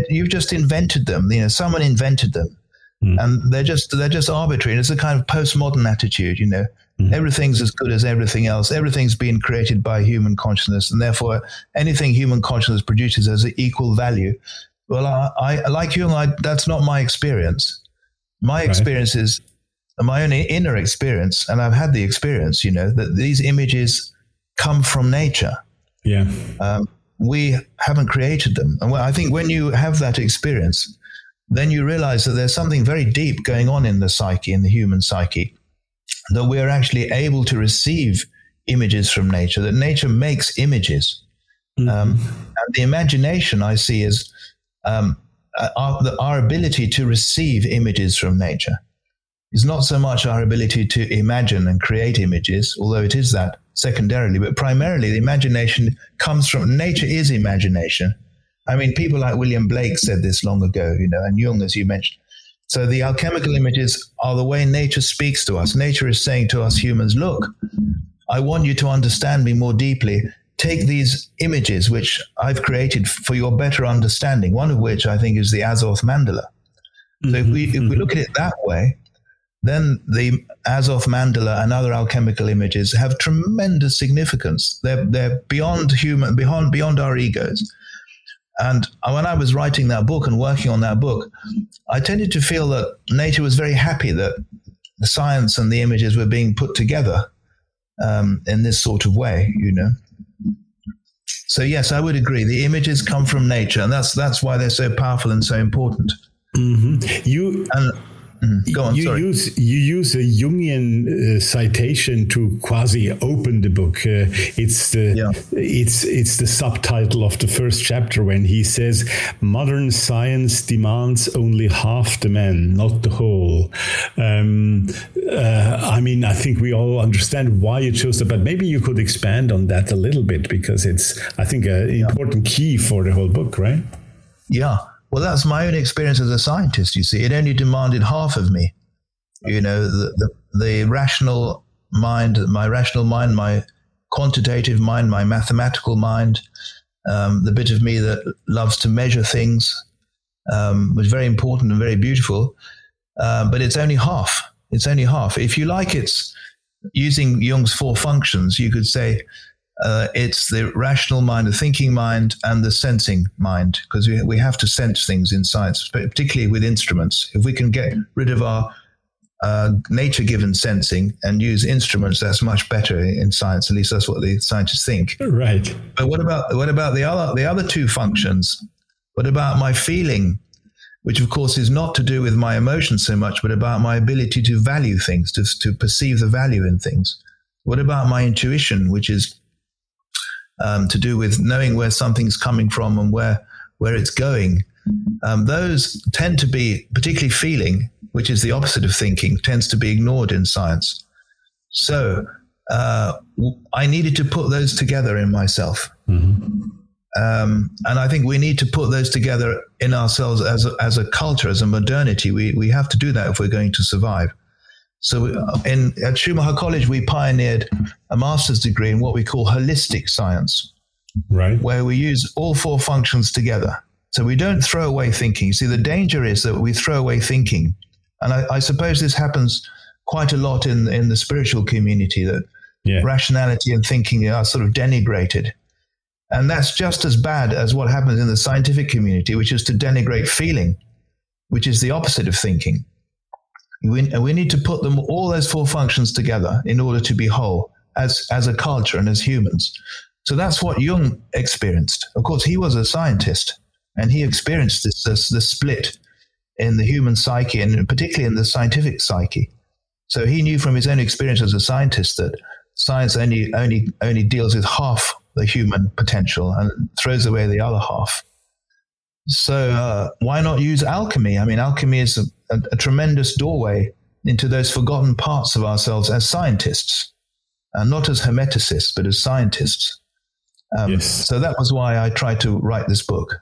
you've just invented them. You know, someone invented them, mm. and they're just they're just arbitrary. And it's a kind of postmodern attitude. You know, mm. everything's as good as everything else. Everything's been created by human consciousness, and therefore anything human consciousness produces has an equal value. Well, I, I like Jung. I, that's not my experience. My right. experience is my own inner experience, and I've had the experience, you know, that these images come from nature. Yeah. Um, we haven't created them. And I think when you have that experience, then you realize that there's something very deep going on in the psyche, in the human psyche, that we're actually able to receive images from nature, that nature makes images. Mm-hmm. Um, and the imagination I see is um, our, our ability to receive images from nature is not so much our ability to imagine and create images, although it is that secondarily, but primarily the imagination comes from nature is imagination. I mean, people like William Blake said this long ago, you know, and Jung, as you mentioned. So the alchemical images are the way nature speaks to us. Nature is saying to us humans, look, I want you to understand me more deeply. Take these images, which I've created for your better understanding, one of which I think is the Azoth Mandala. So mm-hmm. if we if we mm-hmm. look at it that way, then the Azoth mandala and other alchemical images have tremendous significance. They're, they're beyond human, beyond, beyond our egos. And when I was writing that book and working on that book, I tended to feel that nature was very happy that the science and the images were being put together um, in this sort of way, you know. So yes, I would agree. The images come from nature, and that's that's why they're so powerful and so important. Mm-hmm. You and Mm. Go on, you sorry. use you use a Jungian uh, citation to quasi open the book. Uh, it's the Yeah. it's it's the subtitle of the first chapter when he says modern science demands only half the man, not the whole. Um, uh, I mean, I think we all understand why you chose that, but maybe you could expand on that a little bit because it's I think an important key for the whole book, right? Yeah. Well, that's my own experience as a scientist. You see, it only demanded half of me. You know, the, the, the rational mind, my rational mind, my quantitative mind, my mathematical mind, um, the bit of me that loves to measure things um, was very important and very beautiful. Uh, but it's only half. It's only half. If you like, it's using Jung's four functions. You could say uh, it's the rational mind, the thinking mind, and the sensing mind, because we, we have to sense things in science, particularly with instruments. If we can get rid of our uh, nature given sensing and use instruments, that's much better in science. At least that's what the scientists think. Right. But what about what about the other the other two functions? What about my feeling, which of course is not to do with my emotions so much, but about my ability to value things, to to perceive the value in things? What about my intuition, which is um, to do with knowing where something's coming from and where where it's going? Um, those tend to be, particularly feeling, which is the opposite of thinking, tends to be ignored in science. So uh, w- I needed to put those together in myself. Um, and I think we need to put those together in ourselves as a, as a culture, as a modernity. We, we have to do that if we're going to survive. So uh, in, at Schumacher College, we pioneered a master's degree in what we call holistic science Right. where we use all four functions together. So we don't throw away thinking. See, the danger is that we throw away thinking. And I, I suppose this happens quite a lot in, in the spiritual community that Yeah. rationality and thinking are sort of denigrated. And that's just as bad as what happens in the scientific community, which is to denigrate feeling, which is the opposite of thinking. We, we need to put them all those four functions together in order to be whole as, as a culture and as humans. So that's what Jung experienced. Of course, he was a scientist and he experienced this, this, this split in the human psyche and particularly in the scientific psyche. So he knew from his own experience as a scientist that science only, only, only deals with half the human potential and throws away the other half. So uh, why not use alchemy? I mean, alchemy is a, a, tremendous doorway into those forgotten parts of ourselves as scientists, and not as hermeticists, but as scientists. Um, Yes. So that was why I tried to write this book.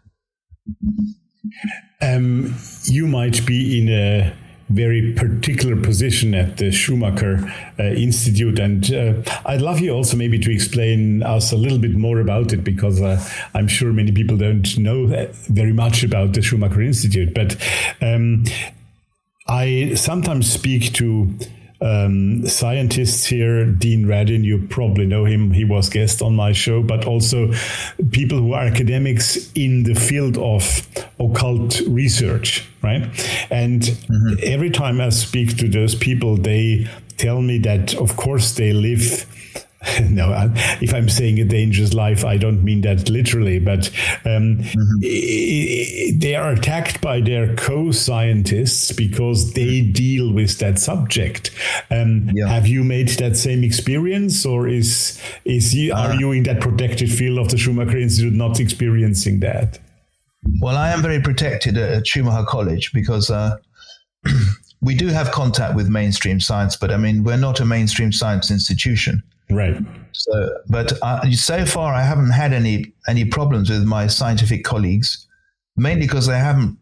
Um, you might be in a very particular position at the Schumacher uh, Institute, and uh, I'd love you also maybe to explain us a little bit more about it because uh, I'm sure many people don't know very much about the Schumacher Institute. But um, I sometimes speak to um, scientists here, Dean Radin, you probably know him. He was guest on my show, but also people who are academics in the field of occult research, right? And every time I speak to those people, they tell me that, of course, they live no, I- if I'm saying a dangerous life, I don't mean that literally, but um, i- i- they are attacked by their co-scientists because they deal with that subject. Um, Yeah. Have you made that same experience, or is is you, are you in that protected field of the Schumacher Institute not experiencing that? Well, I am very protected at, at Schumacher College because uh, we do have contact with mainstream science, but I mean, we're not a mainstream science institution. Right. So, but uh, so far, I haven't had any any problems with my scientific colleagues, mainly because they haven't,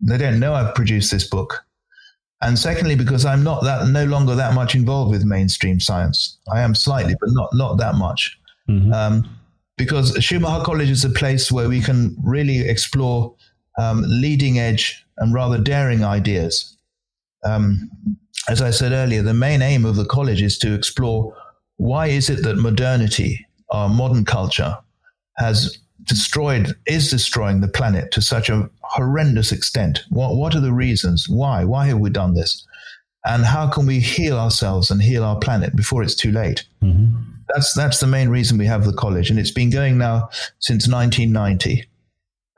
they don't know I've produced this book, and secondly because I'm not that no longer that much involved with mainstream science. I am slightly, but not not that much, um, because Schumacher College is a place where we can really explore um, leading edge and rather daring ideas. Um, as I said earlier, the main aim of the college is to explore why is it that modernity, our modern culture, has destroyed, is destroying the planet to such a horrendous extent? What, what are the reasons? Why? Why have we done this? And how can we heal ourselves and heal our planet before it's too late? That's, that's the main reason we have the college. And it's been going now since 1990.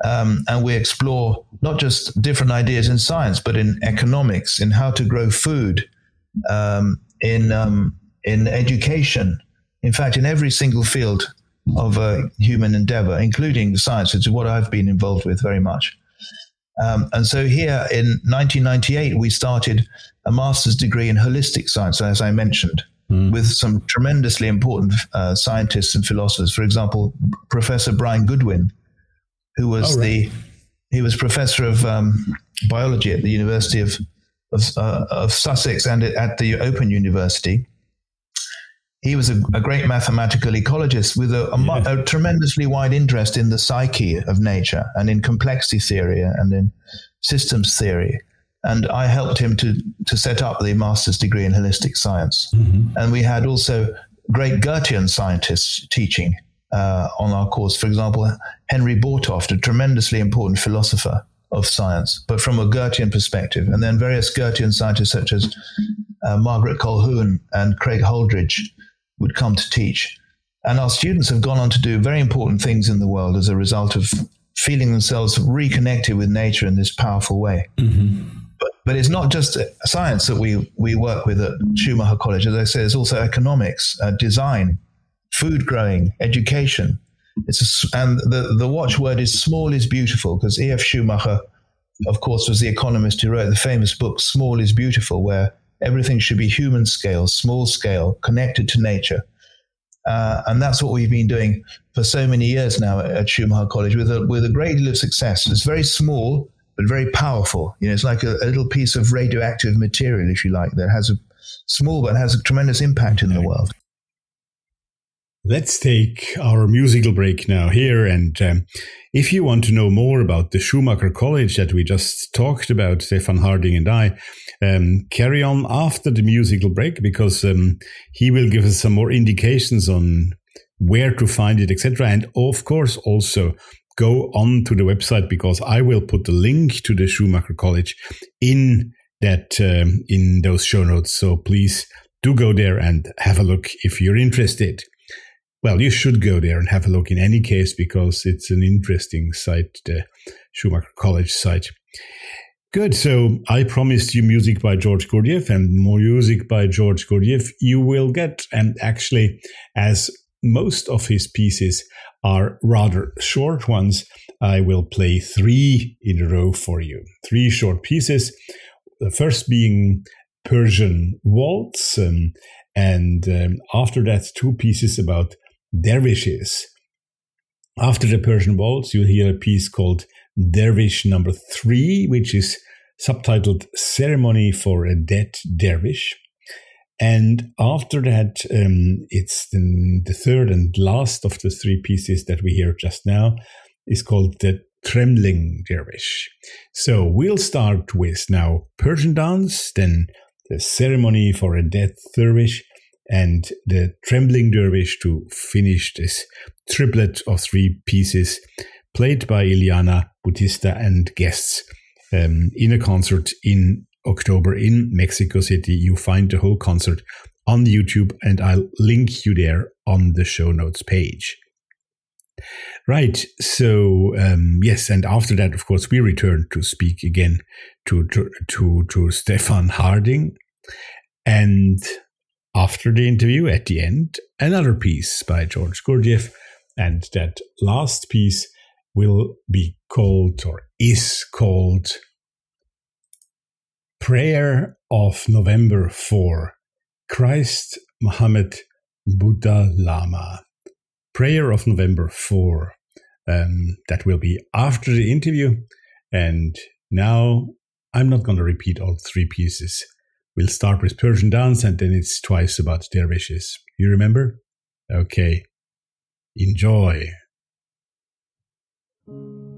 Um, and we explore not just different ideas in science, but in economics, in how to grow food, um, in um, in education. In fact, in every single field of uh, human endeavor, including science, which is what I've been involved with very much. Um, and so here in 1998, we started a master's degree in holistic science, as I mentioned, mm. with some tremendously important uh, scientists and philosophers. For example, Professor Brian Goodwin, who was oh, right. the he was professor of um, biology at the University of of, uh, of Sussex and at the Open University he was a, a, great mathematical ecologist with a, a, yeah. a, tremendously wide interest in the psyche of nature and in complexity theory and in systems theory. And I helped him to, to set up the master's degree in holistic science. Mm-hmm. And we had also great Goethean scientists teaching uh, on our course. For example, Henry Bortoft, a tremendously important philosopher of science, but from a Goethean perspective. And then various Goethean scientists such as uh, Margaret Colquhoun and Craig Holdrege would come to teach. And our students have gone on to do very important things in the world as a result of feeling themselves reconnected with nature in this powerful way. Mm-hmm. But, but it's not just science that we, we work with at Schumacher College. As I say, there's also economics, uh, design, food growing, education. It's a, and the, the watchword is small is beautiful because E.F. Schumacher, of course, was the economist who wrote the famous book Small is Beautiful, where Everything should be human scale, small scale, connected to nature. Uh, and that's what we've been doing for so many years now at, Schumacher College with a, with a great deal of success. It's very small, but very powerful. You know, it's like a, a little piece of radioactive material, if you like, that has a small but has a tremendous impact in the world. Let's take our musical break now here. And um, if you want to know more about the Schumacher College that we just talked about, Stephan Harding and I, um, carry on after the musical break because um, he will give us some more indications on where to find it, etc. And of course, also go on to the website because I will put the link to the Schumacher College in that um, in those show notes. So please do go there and have a look if you're interested. Well, you should go there and have a look in any case because it's an interesting site, the Schumacher College site. Good. So I promised you music by George Gurdjieff and more music by George Gurdjieff you will get. And actually, as most of his pieces are rather short ones, I will play three in a row for you. Three short pieces. The first being Persian Waltz, um, and um, after that, two pieces about dervishes. After the Persian Waltz, you'll hear a piece called Dervish number three, which is subtitled Ceremony for a Dead Dervish. And after that, um, it's the, the, third and last of the three pieces that we hear just now is called the Trembling Dervish. So we'll start with now Persian dance, then the ceremony for a dead dervish, and the Trembling Dervish to finish this triplet of three pieces played by Iliana Bautista and guests um, in a concert in October in Mexico City. You find the whole concert on YouTube and I'll link you there on the show notes page. Right. So um, yes, and after that, of course, we return to speak again to to to, to Stephan Harding, and after the interview, at the end, another piece by George Gurdjieff. And that last piece will be called or is called Prayer of November 4 Christ, Muhammad, Buddha, Lama. Prayer of November 4. Um, that will be after the interview. And now I'm not going to repeat all three pieces. We'll start with Persian dance and then it's twice about dervishes. You remember? Okay. Enjoy thank you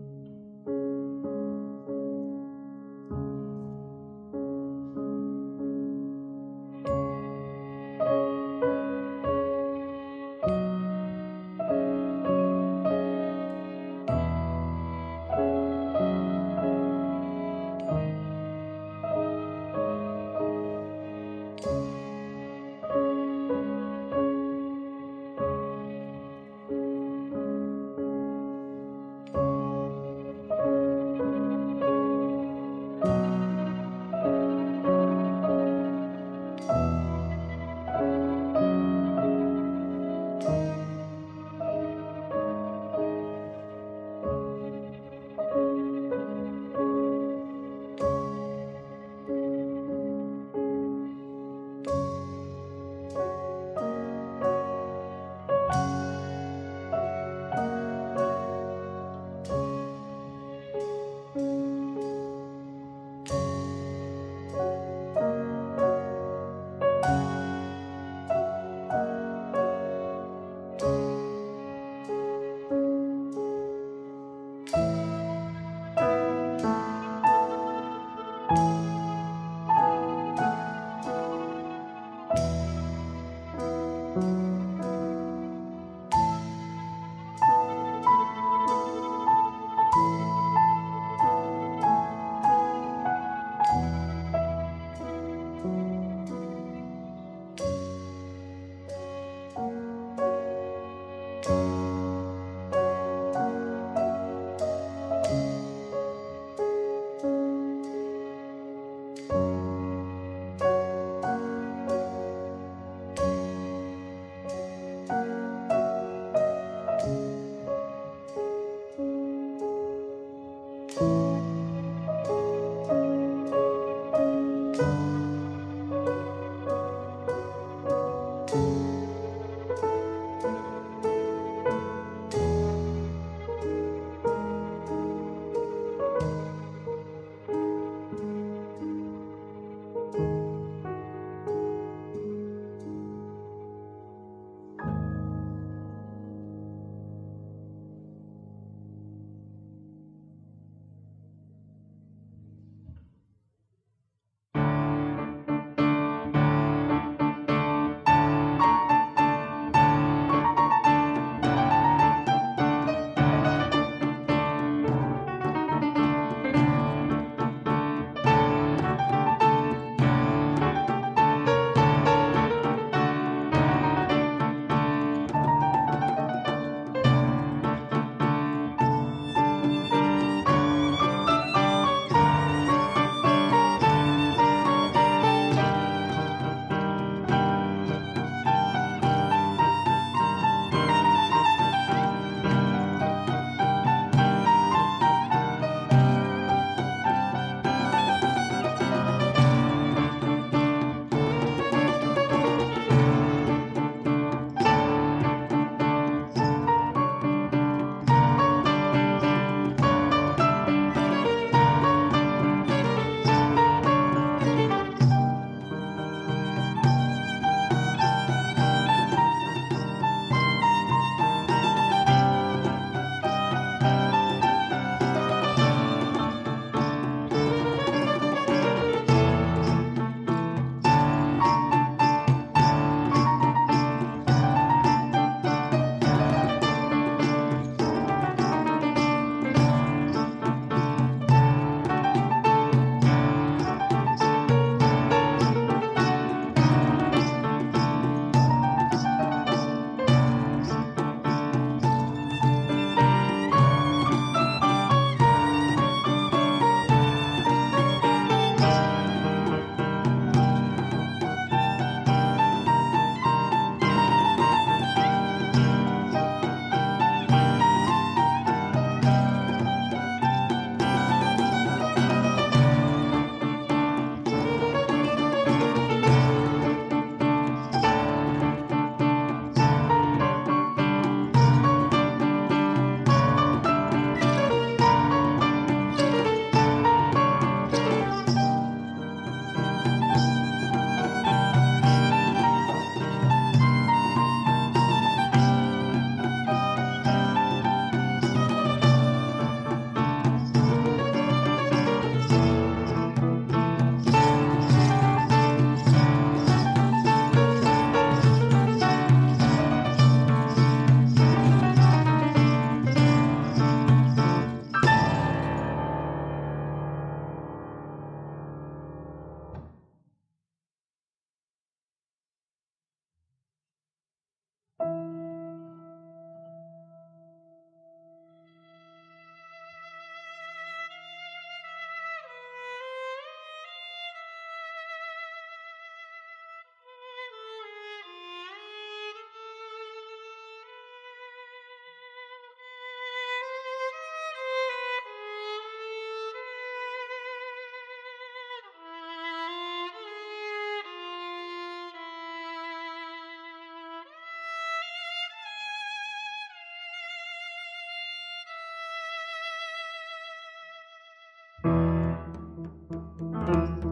Música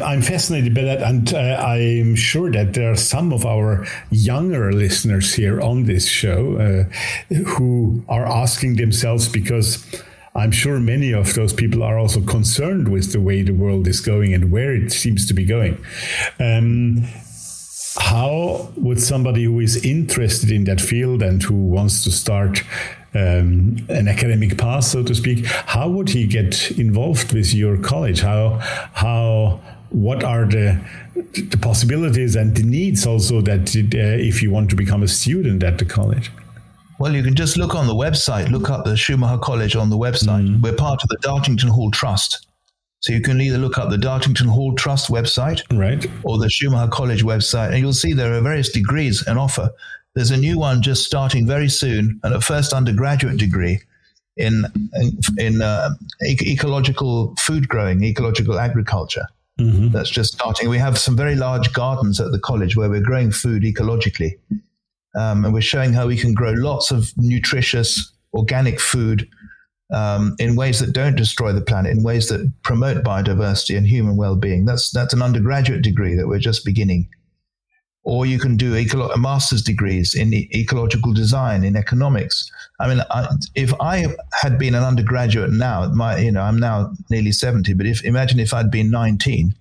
uh, I'm fascinated by that, and uh, I'm sure that there are some of our younger listeners here on this show uh, who are asking themselves because I'm sure many of those people are also concerned with the way the world is going and where it seems to be going. Um, how would somebody who is interested in that field and who wants to start um, an academic path, so to speak, how would he get involved with your college? How how what are the the possibilities and the needs also that uh, if you want to become a student at the college? Well, you can just look on the website, look up the Schumacher College on the website. Mm. We're part of the Dartington Hall Trust. So you can either look up the Dartington Hall Trust website right. or the Schumacher College website, and you'll see there are various degrees and offer. There's a new one just starting very soon, and a first undergraduate degree in in uh, ecological food growing, ecological agriculture. Mm-hmm. That's just starting. We have some very large gardens at the college where we're growing food ecologically, um, and we're showing how we can grow lots of nutritious organic food um, in ways that don't destroy the planet, in ways that promote biodiversity and human well-being. That's that's an undergraduate degree that we're just beginning. Or you can do eco- master's degrees in ecological design, in economics. I mean, I, if I had been an undergraduate now, my you know I'm now nearly seventy, but if imagine if I'd been nineteen,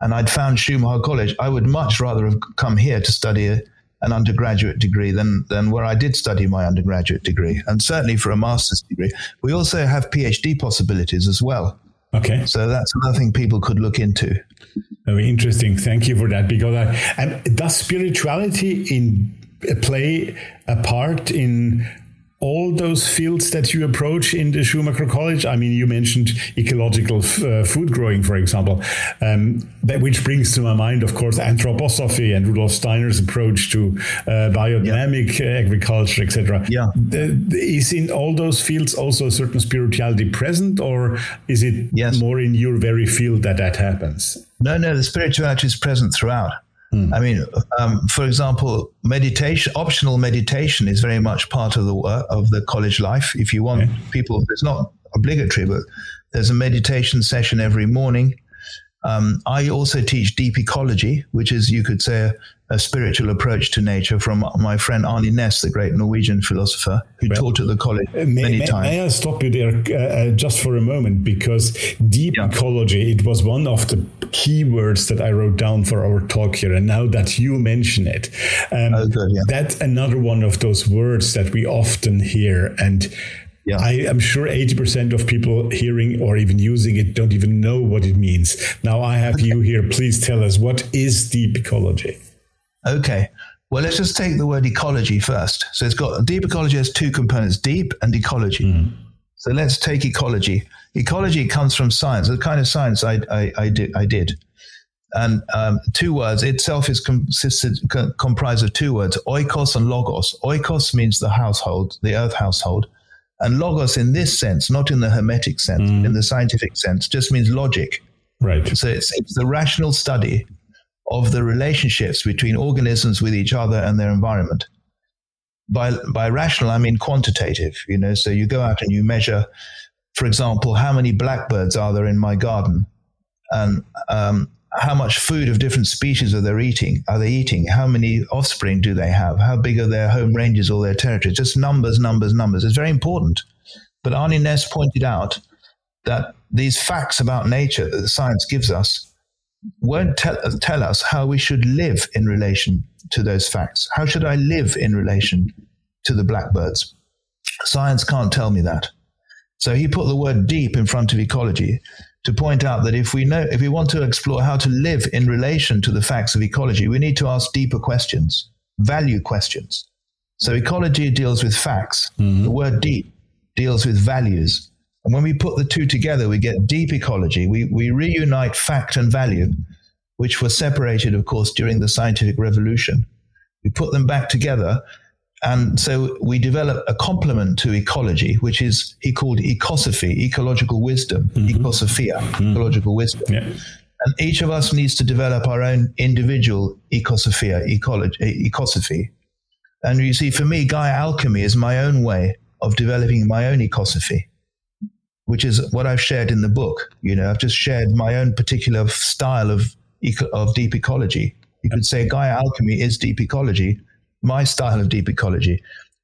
and I'd found Schumacher College, I would much rather have come here to study a, an undergraduate degree than than where I did study my undergraduate degree, and certainly for a master's degree. We also have PhD possibilities as well. Okay, so that's another thing people could look into. Very interesting. Thank you for that. Because I, and does spirituality in play a part in all those fields that you approach in the Schumacher College? I mean, you mentioned ecological f- uh, food growing, for example, um, that, which brings to my mind, of course, anthroposophy and Rudolf Steiner's approach to uh, biodynamic yeah. agriculture, etc. Yeah, is in all those fields also a certain spirituality present, or is it yes. more in your very field that that happens? No, no, the spirituality is present throughout. Mm. I mean, um, for example, meditation, optional meditation is very much part of the work of the college life. If you want people, it's not obligatory, but there's a meditation session every morning. Um, I also teach deep ecology, which is, you could say, a, spiritual approach to nature from my friend Arne Næss, the great Norwegian philosopher who well, taught at the college may, many may, times. May I stop you there uh, uh, just for a moment? Because deep yeah. ecology, it was one of the key words that I wrote down for our talk here. And now that you mention it, um, oh, good, yeah. that's another one of those words that we often hear. And yeah. I am sure 80% of people hearing or even using it don't even know what it means. Now I have you here. Please tell us what is deep ecology? Okay. Well, let's just take the word ecology first. So it's got deep ecology has two components, deep and ecology. Mm. So let's take ecology. Ecology comes from science, the kind of science I, I, I, did, I did. And um, two words itself is consisted, comprised of two words, oikos and logos. Oikos means the household, the earth household. And logos, in this sense, not in the hermetic sense, mm. in the scientific sense, just means logic. Right. So it's, it's the rational study of the relationships between organisms with each other and their environment. By, by rational, I mean quantitative, you know, so you go out and you measure, for example, how many blackbirds are there in my garden? And um, how much food of different species are they eating? Are they eating? How many offspring do they have? How big are their home ranges or their territories? Just numbers, numbers, numbers. It's very important. But Arne Næss pointed out that these facts about nature that the science gives us won't tell, tell us how we should live in relation to those facts. How should I live in relation to the blackbirds? Science can't tell me that. So he put the word deep in front of ecology to point out that if we know if we want to explore how to live in relation to the facts of ecology, we need to ask deeper questions, value questions. So ecology deals with facts. Mm-hmm. The word deep deals with values. And when we put the two together, we get deep ecology. We, we reunite fact and value, which were separated, of course, during the scientific revolution. We put them back together and so we develop a complement to ecology, which is he called ecosophy, ecological wisdom, mm-hmm. ecosophia, mm-hmm. ecological wisdom. Yeah. And each of us needs to develop our own individual ecosophia, ecology, ecosophy. And you see, for me, Gaia alchemy is my own way of developing my own ecosophy. Which is what I've shared in the book. You know, I've just shared my own particular style of of deep ecology. You could say Gaia alchemy is deep ecology, my style of deep ecology.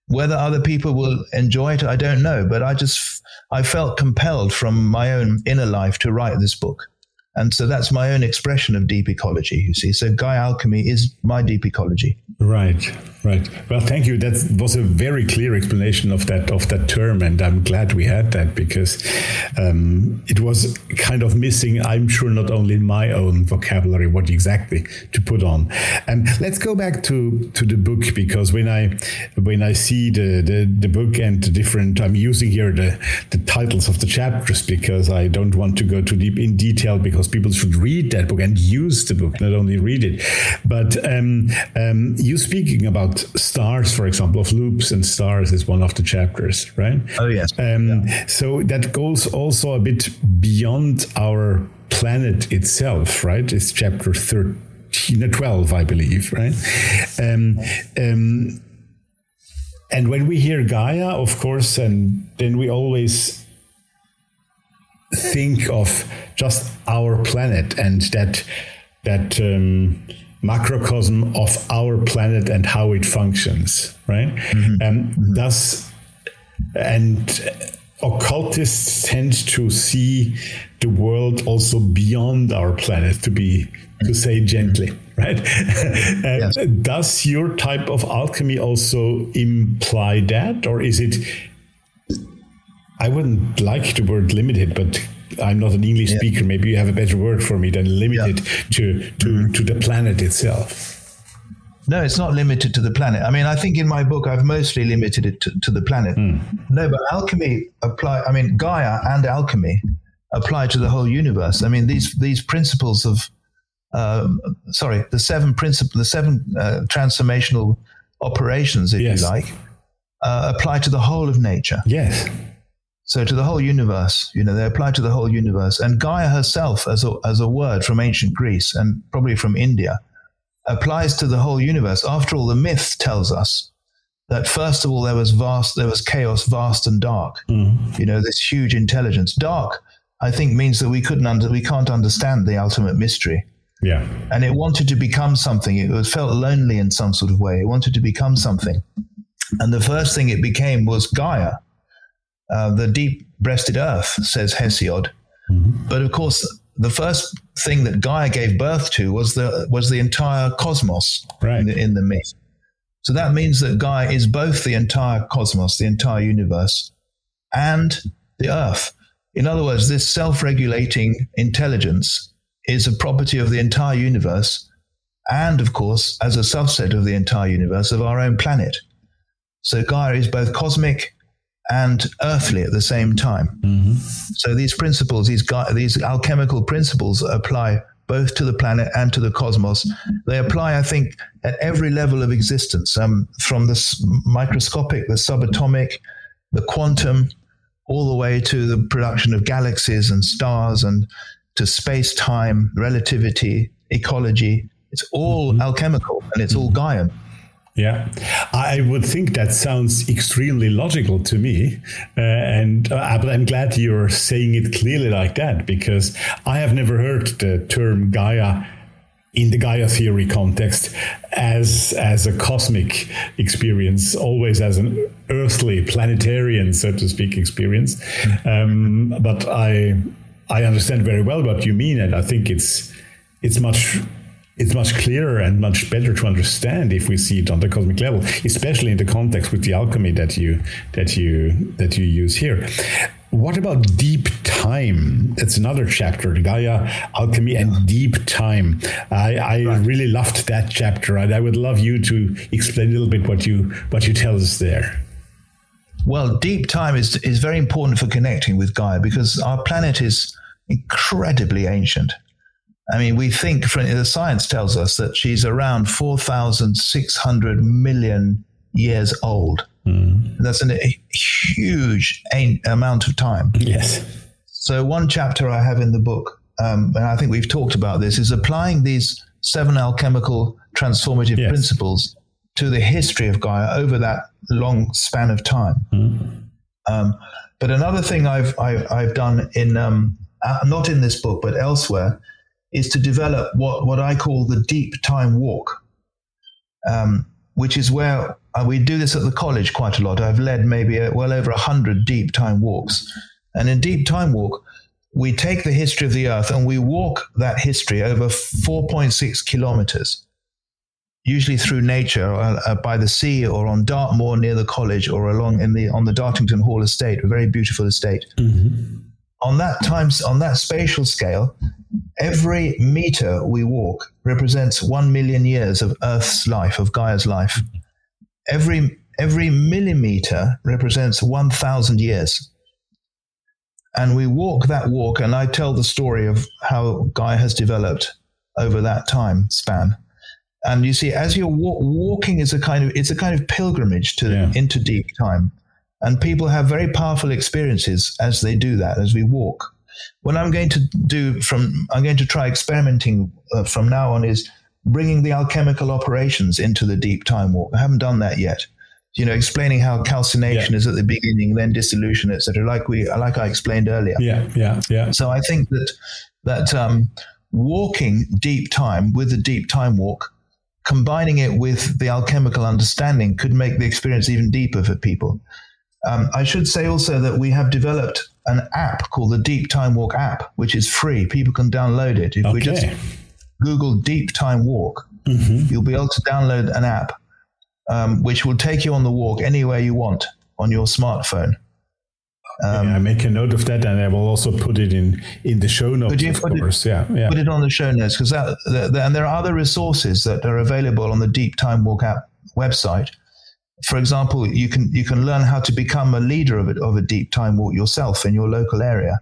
Whether other people will enjoy it, I don't know. But I just I felt compelled from my own inner life to write this book. And so that's my own expression of deep ecology, you see. So Gaia Alchemy is my deep ecology. Right, right. Well, thank you. That was a very clear explanation of that of that term, and I'm glad we had that because um, it was kind of missing. I'm sure not only in my own vocabulary what exactly to put on. And let's go back to to the book because when I when I see the the, the book and the different, I'm using here the the titles of the chapters because I don't want to go too deep in detail because people should read that book and use the book, not only read it, but. Um, um, you speaking about stars, for example, of loops and stars is one of the chapters, right? Oh yes. Um, yeah. So that goes also a bit beyond our planet itself, right? It's chapter thirteen or twelve, I believe, right? Um, um, and when we hear Gaia, of course, and then we always think of just our planet and that that um, macrocosm of our planet and how it functions, right? Mm-hmm. And mm-hmm. thus, and occultists tend to see the world also beyond our planet, to be to say gently, right? yes. Does your type of alchemy also imply that, or is it? I wouldn't like the word limited, but I'm not an English yeah. speaker. Maybe you have a better word for me than limited yeah. to to mm-hmm. to the planet itself. No, it's not limited to the planet. I mean, I think in my book I've mostly limited it to, to the planet. Mm. No, but alchemy apply. I mean, Gaia and alchemy apply to the whole universe. I mean, these these principles of um, sorry, the seven principle, the seven uh, transformational operations, if yes. you like, uh, apply to the whole of nature. Yes. So to the whole universe, you know, they apply to the whole universe. And Gaia herself, as a, as a word from ancient Greece and probably from India, applies to the whole universe. After all, the myth tells us that first of all there was vast, there was chaos, vast and dark. Mm. You know, this huge intelligence. Dark, I think, means that we couldn't under, we can't understand the ultimate mystery. Yeah. And it wanted to become something. It felt lonely in some sort of way. It wanted to become something. And the first thing it became was Gaia uh, the deep breasted earth, says Hesiod. Mm-hmm. But of course, the first thing that Gaia gave birth to was the was the entire cosmos right. in, the, in the myth. So that means that Gaia is both the entire cosmos, the entire universe, and the earth. In other words, this self-regulating intelligence is a property of the entire universe, and of course, as a subset of the entire universe, of our own planet. So Gaia is both cosmic and earthly at the same time. Mm-hmm. So these principles, these these alchemical principles, apply both to the planet and to the cosmos. They apply, I think, at every level of existence, um, from the microscopic, the subatomic, the quantum, all the way to the production of galaxies and stars, and to space time, relativity, ecology. It's all mm-hmm. alchemical and it's all Gaian. Yeah, I would think that sounds extremely logical to me, uh, and uh, but I'm glad you're saying it clearly like that because I have never heard the term Gaia in the Gaia theory context as as a cosmic experience, always as an earthly, planetarian, so to speak, experience. Um, but I I understand very well what you mean, and I think it's it's much it's much clearer and much better to understand if we see it on the cosmic level, especially in the context with the alchemy that you that you that you use here. What about deep time? That's another chapter, the Gaia, alchemy, and deep time. I, I right. really loved that chapter, and I would love you to explain a little bit what you what you tell us there. Well, deep time is is very important for connecting with Gaia because our planet is incredibly ancient. I mean, we think from, the science tells us that she's around 4,600 million years old. Mm. That's an, a huge amount of time. Yes. So, one chapter I have in the book, um, and I think we've talked about this, is applying these seven alchemical transformative yes. principles to the history of Gaia over that long span of time. Mm. Um, but another thing I've I've, I've done in um, uh, not in this book but elsewhere is to develop what what I call the deep time walk, um, which is where uh, we do this at the college quite a lot. I've led maybe a, well over a hundred deep time walks, and in deep time walk. We take the history of the Earth and we walk that history over 4.6 kilometers usually through nature, uh, uh, by the sea, or on Dartmoor near the college, or along in the on the Dartington Hall estate, a very beautiful estate. Mm-hmm. On that times on that spatial scale, every meter we walk represents one million years of Earth's life, of Gaia's life. Every every millimeter represents one thousand years. And we walk that walk, and I tell the story of how Gaia has developed over that time span and you see as you're wa- walking is a kind of it's a kind of pilgrimage to yeah. into deep time and people have very powerful experiences as they do that as we walk. What i'm going to do from i'm going to try experimenting uh, from now on is bringing the alchemical operations into the deep time walk. I haven't done that yet. You know explaining how calcination yeah. is at the beginning then dissolution etc like we like i explained earlier. Yeah yeah yeah. So i think that that um, walking deep time with the deep time walk combining it with the alchemical understanding could make the experience even deeper for people. Um, I should say also that we have developed an app called the Deep Time Walk app, which is free. People can download it. If okay. we just Google Deep Time Walk, mm-hmm. you'll be able to download an app um, which will take you on the walk anywhere you want on your smartphone. Um, yeah, I make a note of that, and I will also put it in in the show notes. of course, it, yeah, yeah, put it on the show notes because that, that, and there are other resources that are available on the Deep Time Walk app website. For example, you can you can learn how to become a leader of, it, of a deep time walk yourself in your local area.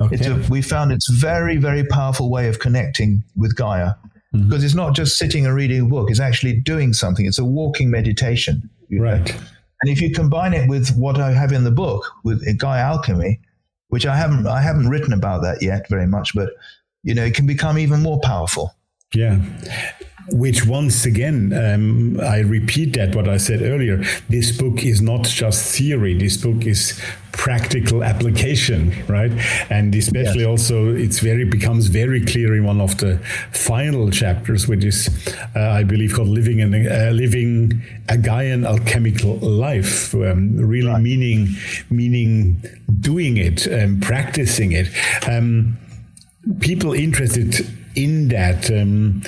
Okay. A, we found it's very very powerful way of connecting with Gaia mm-hmm. because it's not just sitting and reading a book; it's actually doing something. It's a walking meditation. Right. Know? And if you combine it with what I have in the book with Gaia Alchemy, which I haven't I haven't written about that yet very much, but you know, it can become even more powerful. Yeah which once again um, i repeat that what i said earlier this book is not just theory this book is practical application right and especially yes. also it's very becomes very clear in one of the final chapters which is uh, i believe called living in uh, living a gaian alchemical life um, really right. meaning meaning doing it and practicing it um, people interested in that um,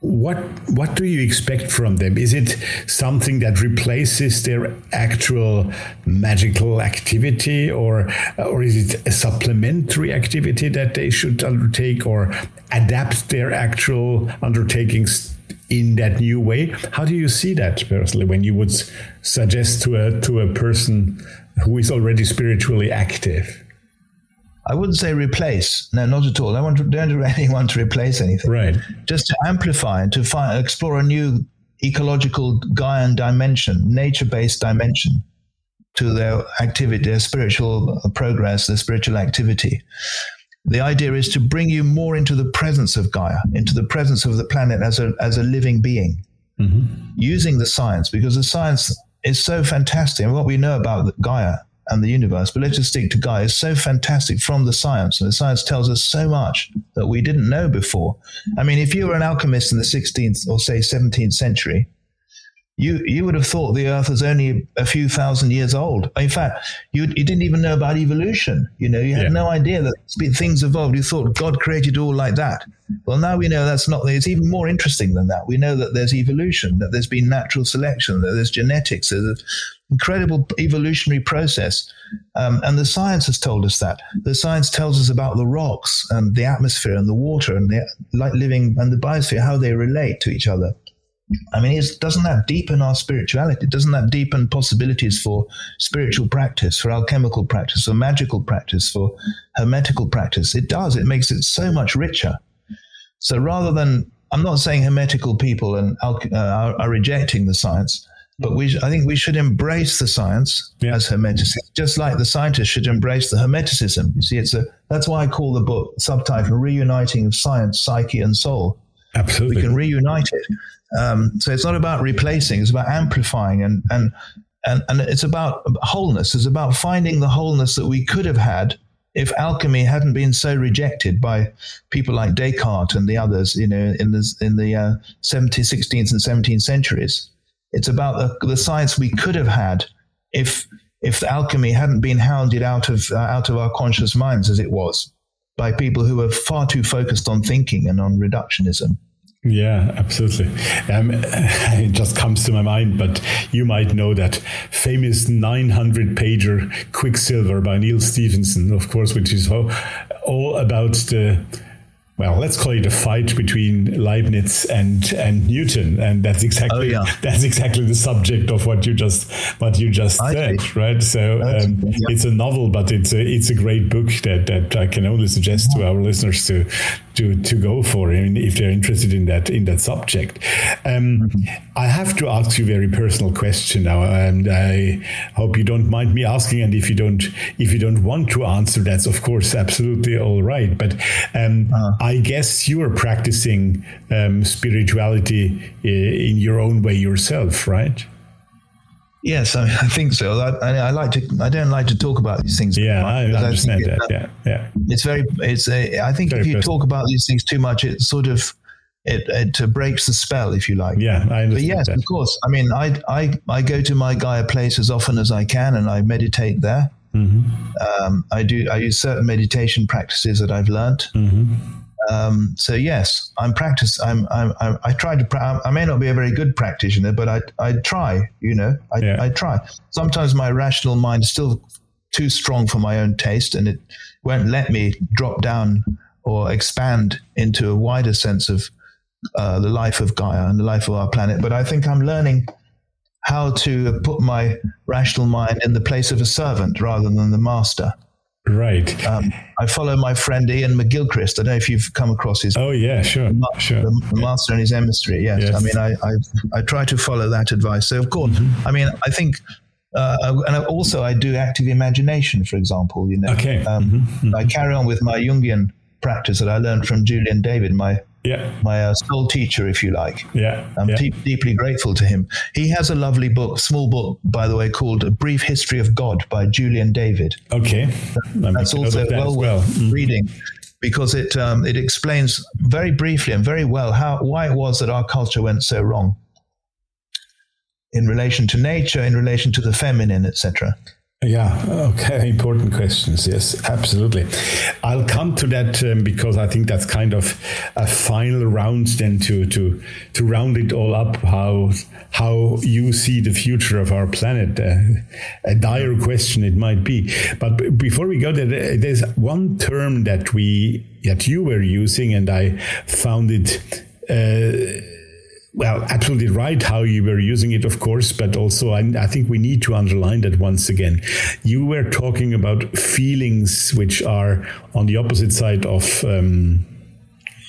what what do you expect from them? Is it something that replaces their actual magical activity, or or is it a supplementary activity that they should undertake, or adapt their actual undertakings in that new way? How do you see that personally when you would suggest to a to a person who is already spiritually active? I wouldn't say replace. No, not at all. I want to, don't really want to replace anything. Right. Just to amplify and to find, explore a new ecological Gaian dimension, nature-based dimension to their activity, their spiritual progress, their spiritual activity. The idea is to bring you more into the presence of Gaia, into the presence of the planet as a as a living being, mm-hmm. using the science because the science is so fantastic. And what we know about Gaia and the universe, but let's just stick to Gaia, is so fantastic from the science. And the science tells us so much that we didn't know before. I mean, if you were an alchemist in the 16th or say 17th century, you you would have thought the Earth was only a few thousand years old. In fact, you you didn't even know about evolution. You know, you had yeah. no idea that things evolved. You thought God created all like that. Well, now we know that's not. It's even more interesting than that. We know that there's evolution, that there's been natural selection, that there's genetics, there's an incredible evolutionary process, um, and the science has told us that. The science tells us about the rocks and the atmosphere and the water and the light living and the biosphere, how they relate to each other. I mean, doesn't that deepen our spirituality? Doesn't that deepen possibilities for spiritual practice, for alchemical practice, for magical practice, for hermetical practice? It does. It makes it so much richer. So rather than, I'm not saying hermetical people and uh, are, are, rejecting the science, but we, I think we should embrace the science yeah. as hermeticism, just like the scientists should embrace the hermeticism. You see, it's a that's why I call the book subtitle "Reuniting of Science, Psyche, and Soul." Absolutely, we can reunite it um, so it's not about replacing; it's about amplifying and and and, and it's about wholeness. It's about finding the wholeness that we could have had if alchemy hadn't been so rejected by people like Descartes and the others, you know, in the in the uh, 17th, 16th, and 17th centuries. It's about the, the science we could have had if if alchemy hadn't been hounded out of uh, out of our conscious minds as it was by people who were far too focused on thinking and on reductionism. Yeah, absolutely. Um, it just comes to my mind, but you might know that famous 900 pager Quicksilver by Neal Stephenson, of course, which is all about the well, let's call it a fight between Leibniz and and Newton, and that's exactly oh, yeah. that's exactly the subject of what you just what you just I said, see. right? So um, yeah. it's a novel, but it's a it's a great book that that I can only suggest to our listeners to to to go for if they're interested in that in that subject. Um, mm-hmm. I have to ask you a very personal question now, and I hope you don't mind me asking. And if you don't if you don't want to answer, that's of course absolutely all right. But um, uh. I guess you are practicing um, spirituality in your own way yourself, right? Yes, I, I think so. I, I, like to. I don't like to talk about these things. Yeah, I understand that. yeah, yeah. It's very. It's. A, I think very if you personal. talk about these things too much, it sort of it, it uh, breaks the spell, if you like. Yeah, I understand. But yes, that. of course. I mean, I I I go to my Gaia place as often as I can, and I meditate there. Mm-hmm. Um, I do. I use certain meditation practices that I've learned. Mm-hmm. Um, so yes, I'm practice. I'm, I'm, I'm, i try to. Pra- I may not be a very good practitioner, but I, I try. You know, I, yeah. I try. Sometimes my rational mind is still too strong for my own taste, and it won't let me drop down or expand into a wider sense of uh, the life of Gaia and the life of our planet. But I think I'm learning how to put my rational mind in the place of a servant rather than the master. Right. Um, I follow my friend Iain McGilchrist. I don't know if you've come across his. Oh yeah, sure, ma- sure. The, the master and his emissary. Yes. yes. I mean, I, I, I try to follow that advice. So of course, mm-hmm. I mean, I think, uh, and also I do active imagination, for example. You know, okay. Um, mm-hmm. mm-hmm. I carry on with my Jungian practice that I learned from Julian David, my yeah. my uh, soul teacher, if you like. Yeah, I'm yeah. deeply grateful to him. He has a lovely book, small book, by the way, called A Brief History of God by Julian David. Okay, that's also that well, well. Mm. reading because it um, it explains very briefly and very well how why it was that our culture went so wrong in relation to nature, in relation to the feminine, etc. Yeah, okay, important questions. Yes, absolutely. I'll come to that um, because I think that's kind of a final round then to to to round it all up. How how you see the future of our planet? Uh, a dire question it might be, but before we go there, there's one term that we that you were using, and I found it. Uh, well, absolutely right how you were using it, of course, but also I, I, think we need to underline that once again. You were talking about feelings which are on the opposite side of. Um,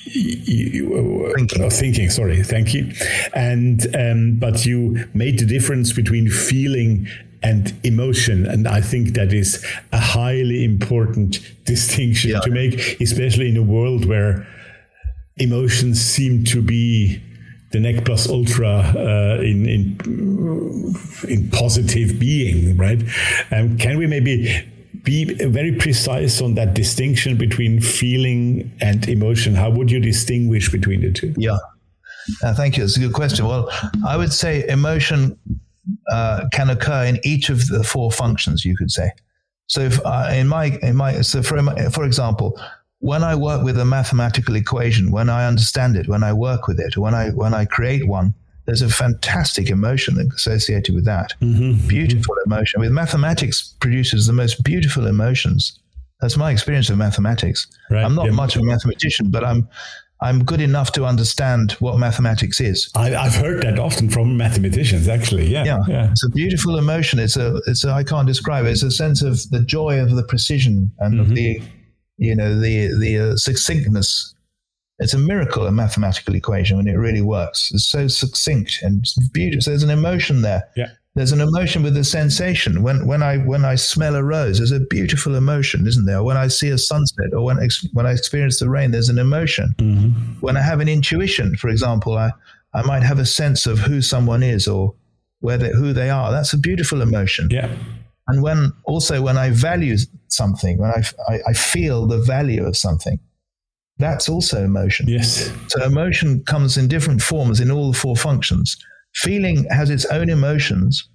thinking. Uh, thinking. Sorry, thank you. And um, but you made the difference between feeling and emotion, and I think that is a highly important distinction yeah. to make, especially in a world where emotions seem to be the Neck plus ultra uh, in in in positive being, right? Um, can we maybe be very precise on that distinction between feeling and emotion? How would you distinguish between the two? Yeah, uh, thank you. It's a good question. Well, I would say emotion uh, can occur in each of the four functions. You could say. So, if, uh, in my in my so for for example, when I work with a mathematical equation, when I understand it, when I work with it, when I when I create one, there's a fantastic emotion associated with that. Mm-hmm. Beautiful emotion. With mathematics produces the most beautiful emotions. That's my experience of mathematics. Right. I'm not yeah. much of a mathematician, but I'm I'm good enough to understand what mathematics is. I, have heard that often from mathematicians, actually. Yeah, yeah, yeah, It's a beautiful emotion. It's a, it's a, I can't describe it. It's a sense of the joy of the precision and mm-hmm. of the you know, the, the uh, succinctness. It's a miracle, a mathematical equation, when it really works. It's so succinct and beautiful. So there's an emotion there. Yeah. There's an emotion with a sensation. When, when, I, when I smell a rose, there's a beautiful emotion, isn't there? When I see a sunset or when, when I experience the rain, there's an emotion. Mm-hmm. When I have an intuition, for example, I, I might have a sense of who someone is or where they, who they are. That's a beautiful emotion. Yeah. And when also when I value something, when I, I, I feel the value of something, that's also emotion. Yes. So emotion comes in different forms in all the four functions. Feeling has its own emotions,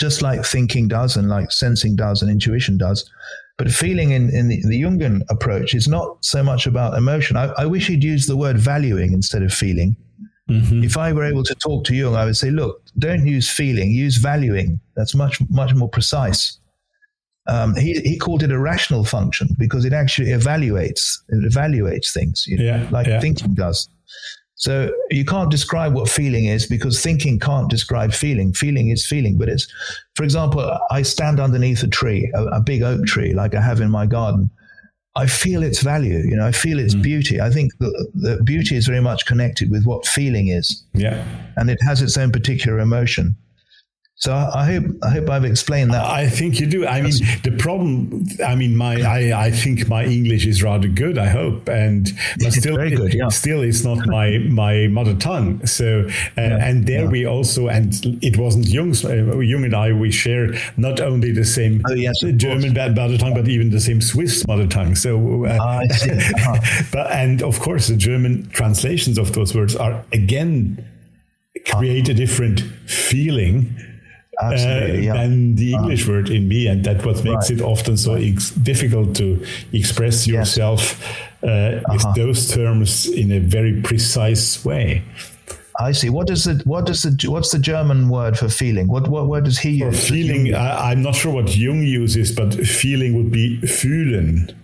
just like thinking does and like sensing does and intuition does. But feeling in, in the, the Jungian approach is not so much about emotion. I, I wish he'd use the word valuing instead of feeling. Mm-hmm. If I were able to talk to Jung, I would say, look, don't use feeling, use valuing. That's much, much more precise. Um, he, he called it a rational function because it actually evaluates, it evaluates things, you know, yeah, like yeah. thinking does. So you can't describe what feeling is because thinking can't describe feeling. Feeling is feeling, but it's, for example, I stand underneath a tree, a, a big oak tree, like I have in my garden. I feel its value. You know, I feel its mm. beauty. I think the, the beauty is very much connected with what feeling is. Yeah, and it has its own particular emotion. So I hope I hope I've explained that. I think you do. I mean, the problem. I mean, my I, I think my English is rather good. I hope, and but still, very good. Yeah. Still, it's not my my mother tongue. So, uh, yeah. and there yeah. we also, and it wasn't Jung's. Uh, Jung and I, we share not only the same oh, yes, German mother tongue, but even the same Swiss mother tongue. So, uh, uh-huh. but and of course, the German translations of those words are again create a different feeling Absolutely, uh, yeah. than the uh-huh. English uh, word in me, and that what makes right. it often so ex- difficult to express yourself yes. uh, uh-huh. with those terms in a very precise way. I see. What is the what does the what's the German word for feeling? What what word does he for use? Feeling. I, am not sure what Jung uses, but feeling would be fühlen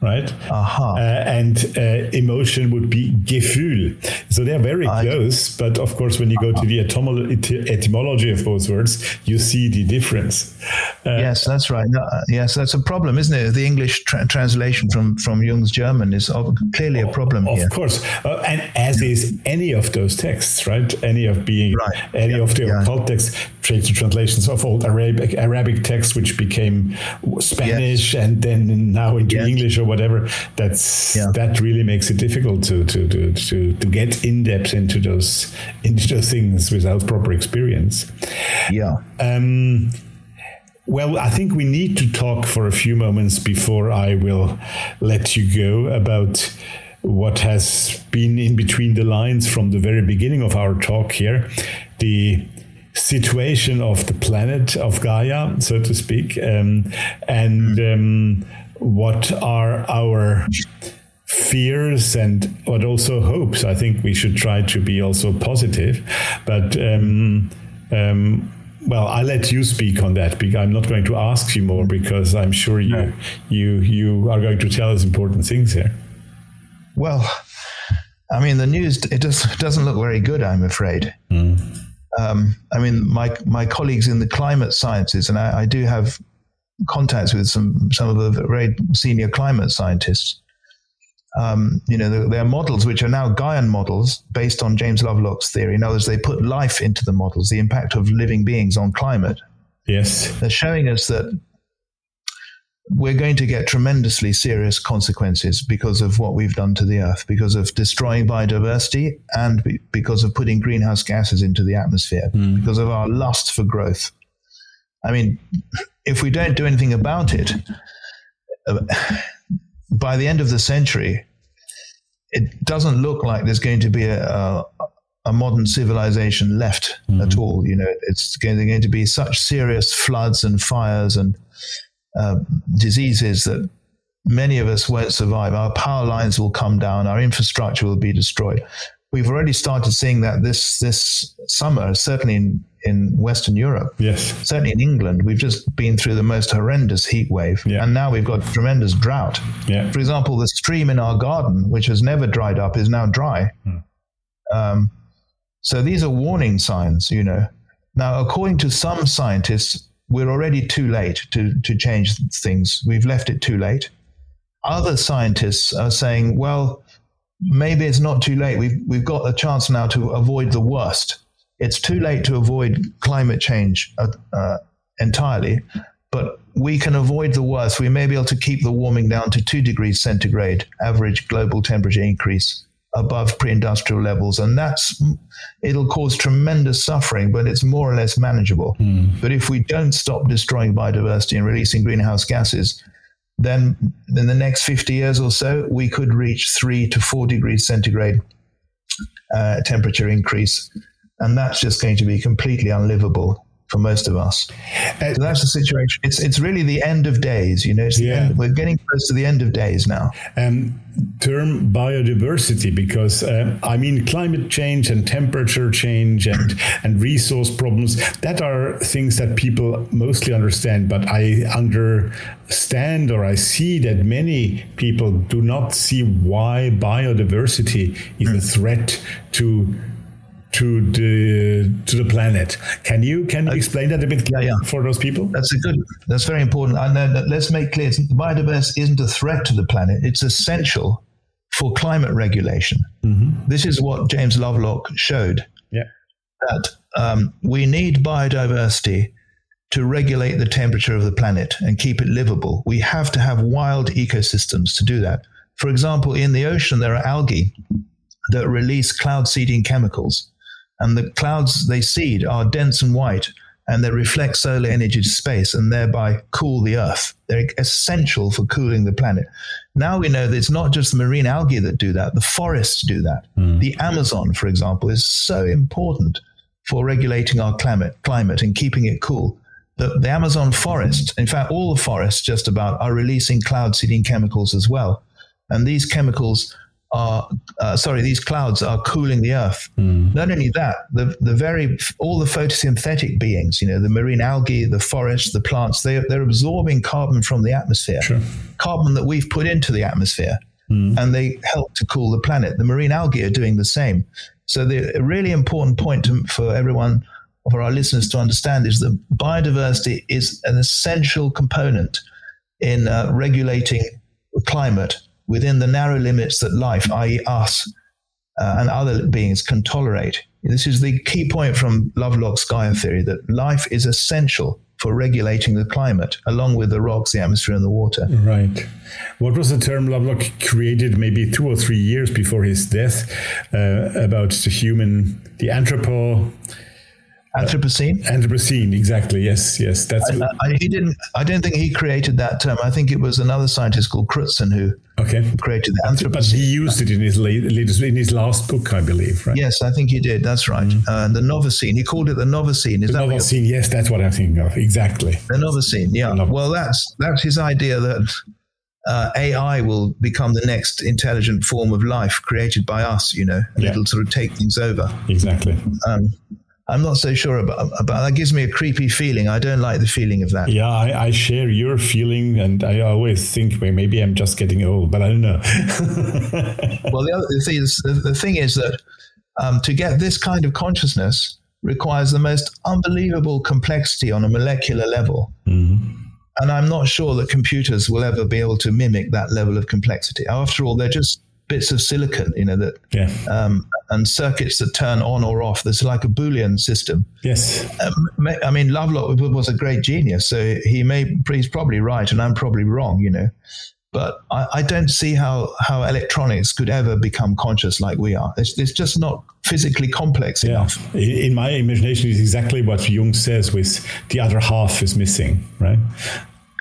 right? Uh-huh. Uh, and uh, emotion would be Gefühl. So they're very I close, but of course, when you uh-huh. go to the etymo- etymology of both words, you see the difference. Uh, yes, that's right. No, uh, yes, that's a problem, isn't it? The English tra- translation from from Jung's German is clearly a problem of here. course, uh, and as is any of those texts, right? Any of being right. any yeah. of the yeah. occult texts, translations of old Arabic Arabic texts, which became Spanish yes. and then now into yes. English or whatever, that's yeah. that really makes it difficult to to to to, to get in depth into those into those things without proper experience. Yeah. Um, well, I think we need to talk for a few moments before I will let you go about what has been in between the lines from the very beginning of our talk here. The situation of the planet of Gaia, so to speak, um, and um, what are our fears and what also hopes. I think we should try to be also positive, but um, um, well, I'll let you speak on that because I'm not going to ask you more because I'm sure you no. you you are going to tell us important things here. Well, I mean, the news it just doesn't look very good. I'm afraid. Mm. Um, I mean, my my colleagues in the climate sciences, and I, I do have contacts with some some of the very senior climate scientists. Um, you know, there are models which are now Gaian models based on James Lovelock's theory. In other words, they put life into the models, the impact of living beings on climate. Yes, they're showing us that we're going to get tremendously serious consequences because of what we've done to the earth, because of destroying biodiversity and because of putting greenhouse gases into the atmosphere, mm. because of our lust for growth. I mean, if we don't do anything about it, uh, by the end of the century, it doesn't look like there's going to be a, a, a modern civilization left mm-hmm. at all. You know, it's going, going, to be such serious floods and fires and uh, diseases that many of us won't survive. Our power lines will come down, our infrastructure will be destroyed. We've already started seeing that this this summer, certainly in in Western Europe. Yes. Certainly in England, we've just been through the most horrendous heat wave. Yeah. And now we've got tremendous drought. Yeah. For example, the stream in our garden, which has never dried up, is now dry. Hmm. Um, so these are warning signs, you know. Now, according to some scientists, we're already too late to, to change things. We've left it too late. Other scientists are saying, well, maybe it's not too late. We've, we've got a chance now to avoid the worst it's too late to avoid climate change uh, uh, entirely, but we can avoid the worst. We may be able to keep the warming down to two degrees centigrade average global temperature increase above pre-industrial levels, and that's it'll cause tremendous suffering, but it's more or less manageable. Mm. But if we don't stop destroying biodiversity and releasing greenhouse gases, then in the next 50 years or so, we could reach three to four degrees centigrade uh, temperature increase, and that's just going to be completely unlivable for most of us. Uh, so that's the situation. It's it's really the end of days. You know, yeah. end, we're getting close to the end of days now. Um, term biodiversity because uh, I mean climate change and temperature change and and resource problems that are things that people mostly understand. But I understand or I see that many people do not see why biodiversity is a threat to to the to the planet. Can you can you explain that a bit yeah, yeah. for those people? That's a good. That's very important. And then let's make clear: biodiversity isn't a threat to the planet. It's essential for climate regulation. Mm-hmm. This is what James Lovelock showed. Yeah. That um, we need biodiversity to regulate the temperature of the planet and keep it livable. We have to have wild ecosystems to do that. For example, in the ocean, there are algae that release cloud seeding chemicals and the clouds they seed are dense and white and they reflect solar energy to space and thereby cool the earth. They're essential for cooling the planet. Now we know that it's not just the marine algae that do that, the forests do that. Mm. The Amazon, for example, is so important for regulating our climate, climate and keeping it cool. The, the Amazon forest, in fact, all the forests just about are releasing cloud seeding chemicals as well. And these chemicals are uh, sorry these clouds are cooling the earth mm. not only that the the very all the photosynthetic beings you know the marine algae the forests the plants they, they're absorbing carbon from the atmosphere sure. carbon that we've put into the atmosphere mm. and they help to cool the planet the marine algae are doing the same so the really important point to, for everyone for our listeners to understand is that biodiversity is an essential component in uh, regulating climate within the narrow limits that life, i.e., us uh, and other beings, can tolerate. This is the key point from Lovelock's Gaia theory that life is essential for regulating the climate, along with the rocks, the atmosphere, and the water. Right. What was the term Lovelock created maybe two or three years before his death uh, about the human, the anthropo? Anthropocene. Anthropocene, exactly. Yes, yes. That's. I, I, he didn't. I don't think he created that term. I think it was another scientist called Crutzen who okay. created the Anthropocene. But he used it in his latest, in his last book, I believe. Right. Yes, I think he did. That's right. Mm. Uh, the Novacene. He called it the Novacene. Is the that Novacene? Yes, that's what I'm thinking of. Exactly. The Novacene. Yeah. The well, that's that's his idea that. Uh, AI will become the next intelligent form of life created by us, you know, and yeah. it'll sort of take things over. Exactly. Um, I'm not so sure about, about that. Gives me a creepy feeling. I don't like the feeling of that. Yeah, I, I share your feeling, and I always think well, maybe I'm just getting old, but I don't know. well, the, other, the, thing is, the, the thing is that um, to get this kind of consciousness requires the most unbelievable complexity on a molecular level. Mm-hmm. And I'm not sure that computers will ever be able to mimic that level of complexity. After all, they're just bits of silicon, you know, that yeah. um, and circuits that turn on or off. There's like a Boolean system. Yes. Um, I mean, Lovelock was a great genius, so he may he's probably right, and I'm probably wrong, you know. But I, I don't see how how electronics could ever become conscious like we are. It's, it's just not physically complex yeah. enough. In my imagination, is exactly what Jung says: with the other half is missing, right?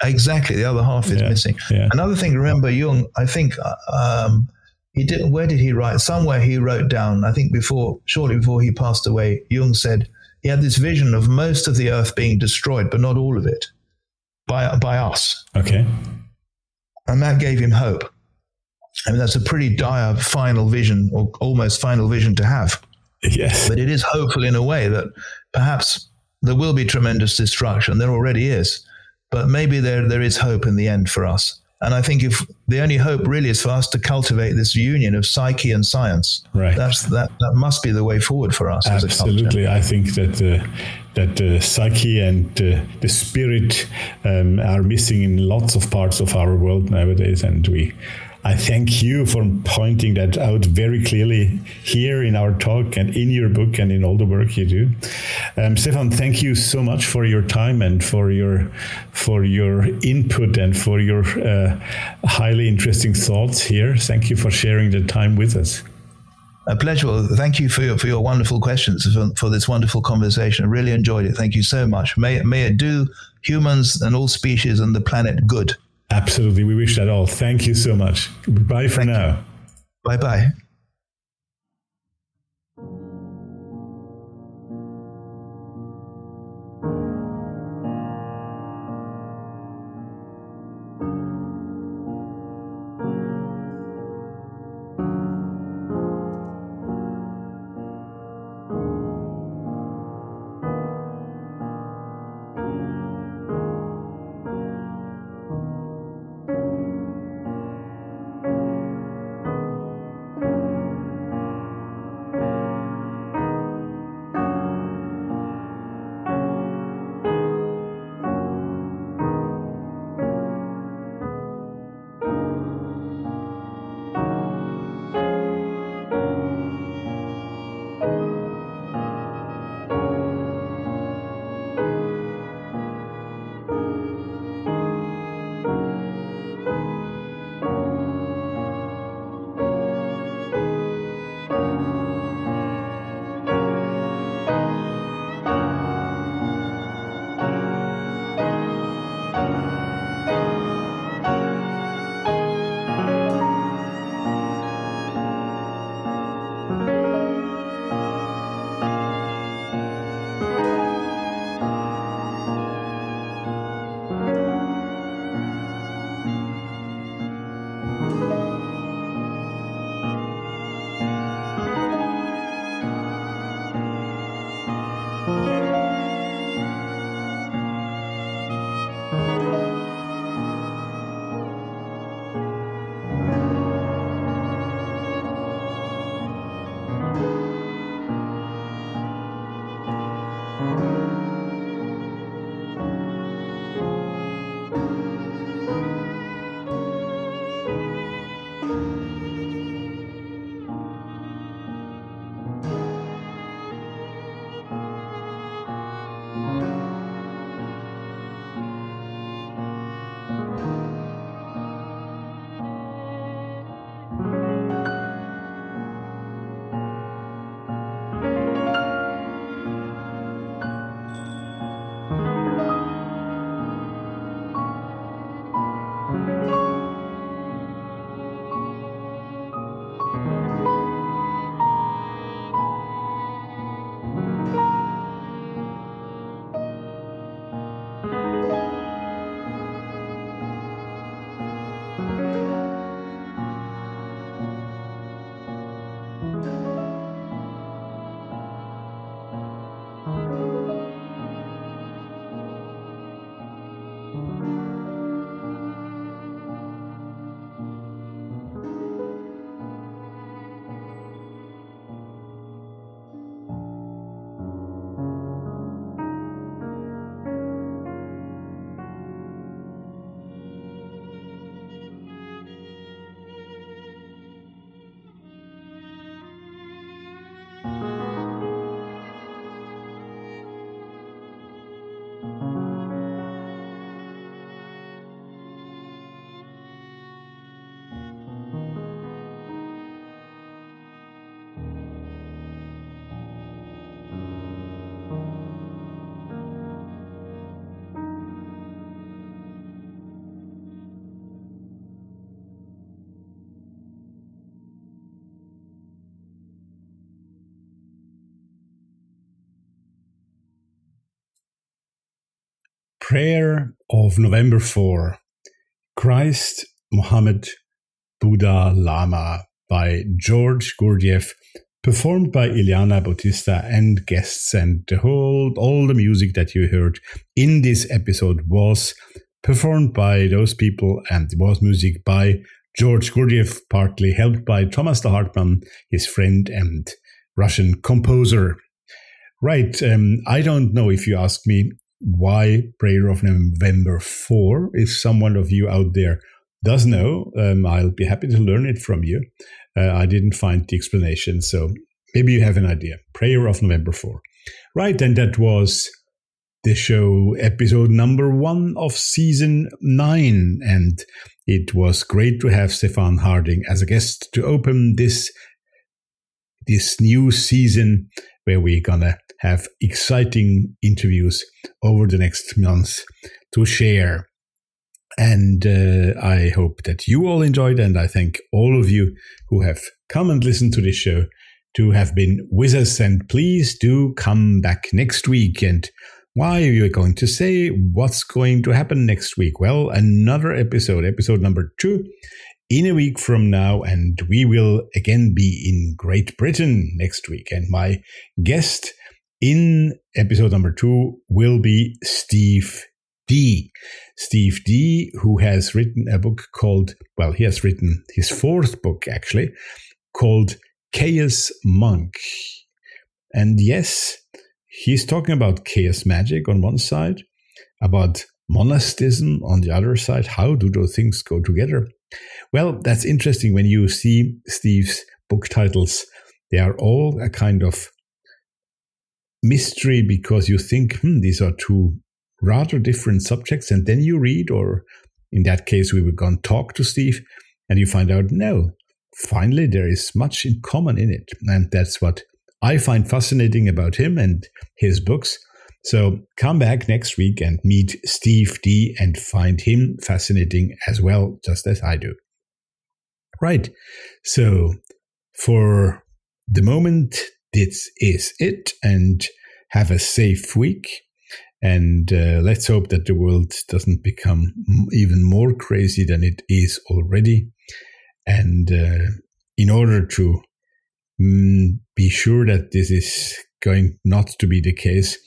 Exactly, the other half is yeah, missing. Yeah. Another thing, remember Jung. I think um, he did where did he write? Somewhere he wrote down i think before shortly before he passed away jung said he had this vision of most of the earth being destroyed but not all of it by by us. Okay. And that gave him hope. I mean that's a pretty dire final vision or almost final vision to have. Yes. But it is hopeful in a way that perhaps there will be tremendous destruction. There already is. But maybe there there is hope in the end for us and I think if the only hope really is for us to cultivate this union of psyche and science, right? That's that that must be the way forward for us. Absolutely, I think that uh, that the psyche and uh, the spirit um, are missing in lots of parts of our world nowadays, and we I thank you for pointing that out very clearly here in our talk and in your book and in all the work you do. Um, Stephan, thank you so much for your time and for your for your input and for your uh, highly interesting thoughts here. Thank you for sharing the time with us. A pleasure. Thank you for your, for your wonderful questions, for, for this wonderful conversation. I really enjoyed it. Thank you so much. May, may it do humans and all species and the planet good. Absolutely. We wish that all. Thank you so much. Bye for thank now. Bye bye. Prayer of November 4 Christ, Muhammad, Buddha, Lama by George Gurdjieff, performed by Ileana Bautista and guests. And the whole, all the music that you heard in this episode was performed by those people and was music by George Gurdjieff, partly helped by Thomas de Hartmann, his friend and Russian composer. Right. Um, I don't know if you ask me why Prayer of November 4. If someone of you out there does know, um, I'll be happy to learn it from you. Uh, I didn't find the explanation, so maybe you have an idea. Prayer of November 4. Right, and that was the show episode number one of season nine. And it was great to have Stephan Harding as a guest to open this this new season where we're gonna have exciting interviews over the next months to share. And uh, I hope that you all enjoyed, and I thank all of you who have come and listened to this show to have been with us. And please do come back next week. And why are you going to say what's going to happen next week? Well, another episode, episode number two, in a week from now, and we will again be in Great Britain next week. And my guest in episode number two will be Steve Dee. Steve Dee, who has written a book called, well, he has written his fourth book actually, called Chaos Monk. And yes, he's talking about chaos magic on one side, about monasticism on the other side. How do those things go together? Well, that's interesting when you see Steve's book titles. They are all a kind of mystery because you think, hmm, these are two rather different subjects. And then you read, or in that case, we would go and talk to Steve, and you find out, no, finally, there is much in common in it. And that's what I find fascinating about him and his books. So come back next week and meet Steve Dee and find him fascinating as well, just as I do. Right. So for the moment, this is it. And have a safe week. And uh, let's hope that the world doesn't become even more crazy than it is already. And uh, in order to mm, be sure that this is going not to be the case,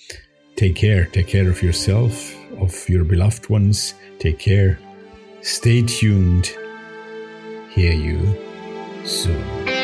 take care. Take care of yourself, of your beloved ones. Take care. Stay tuned. Hear you soon.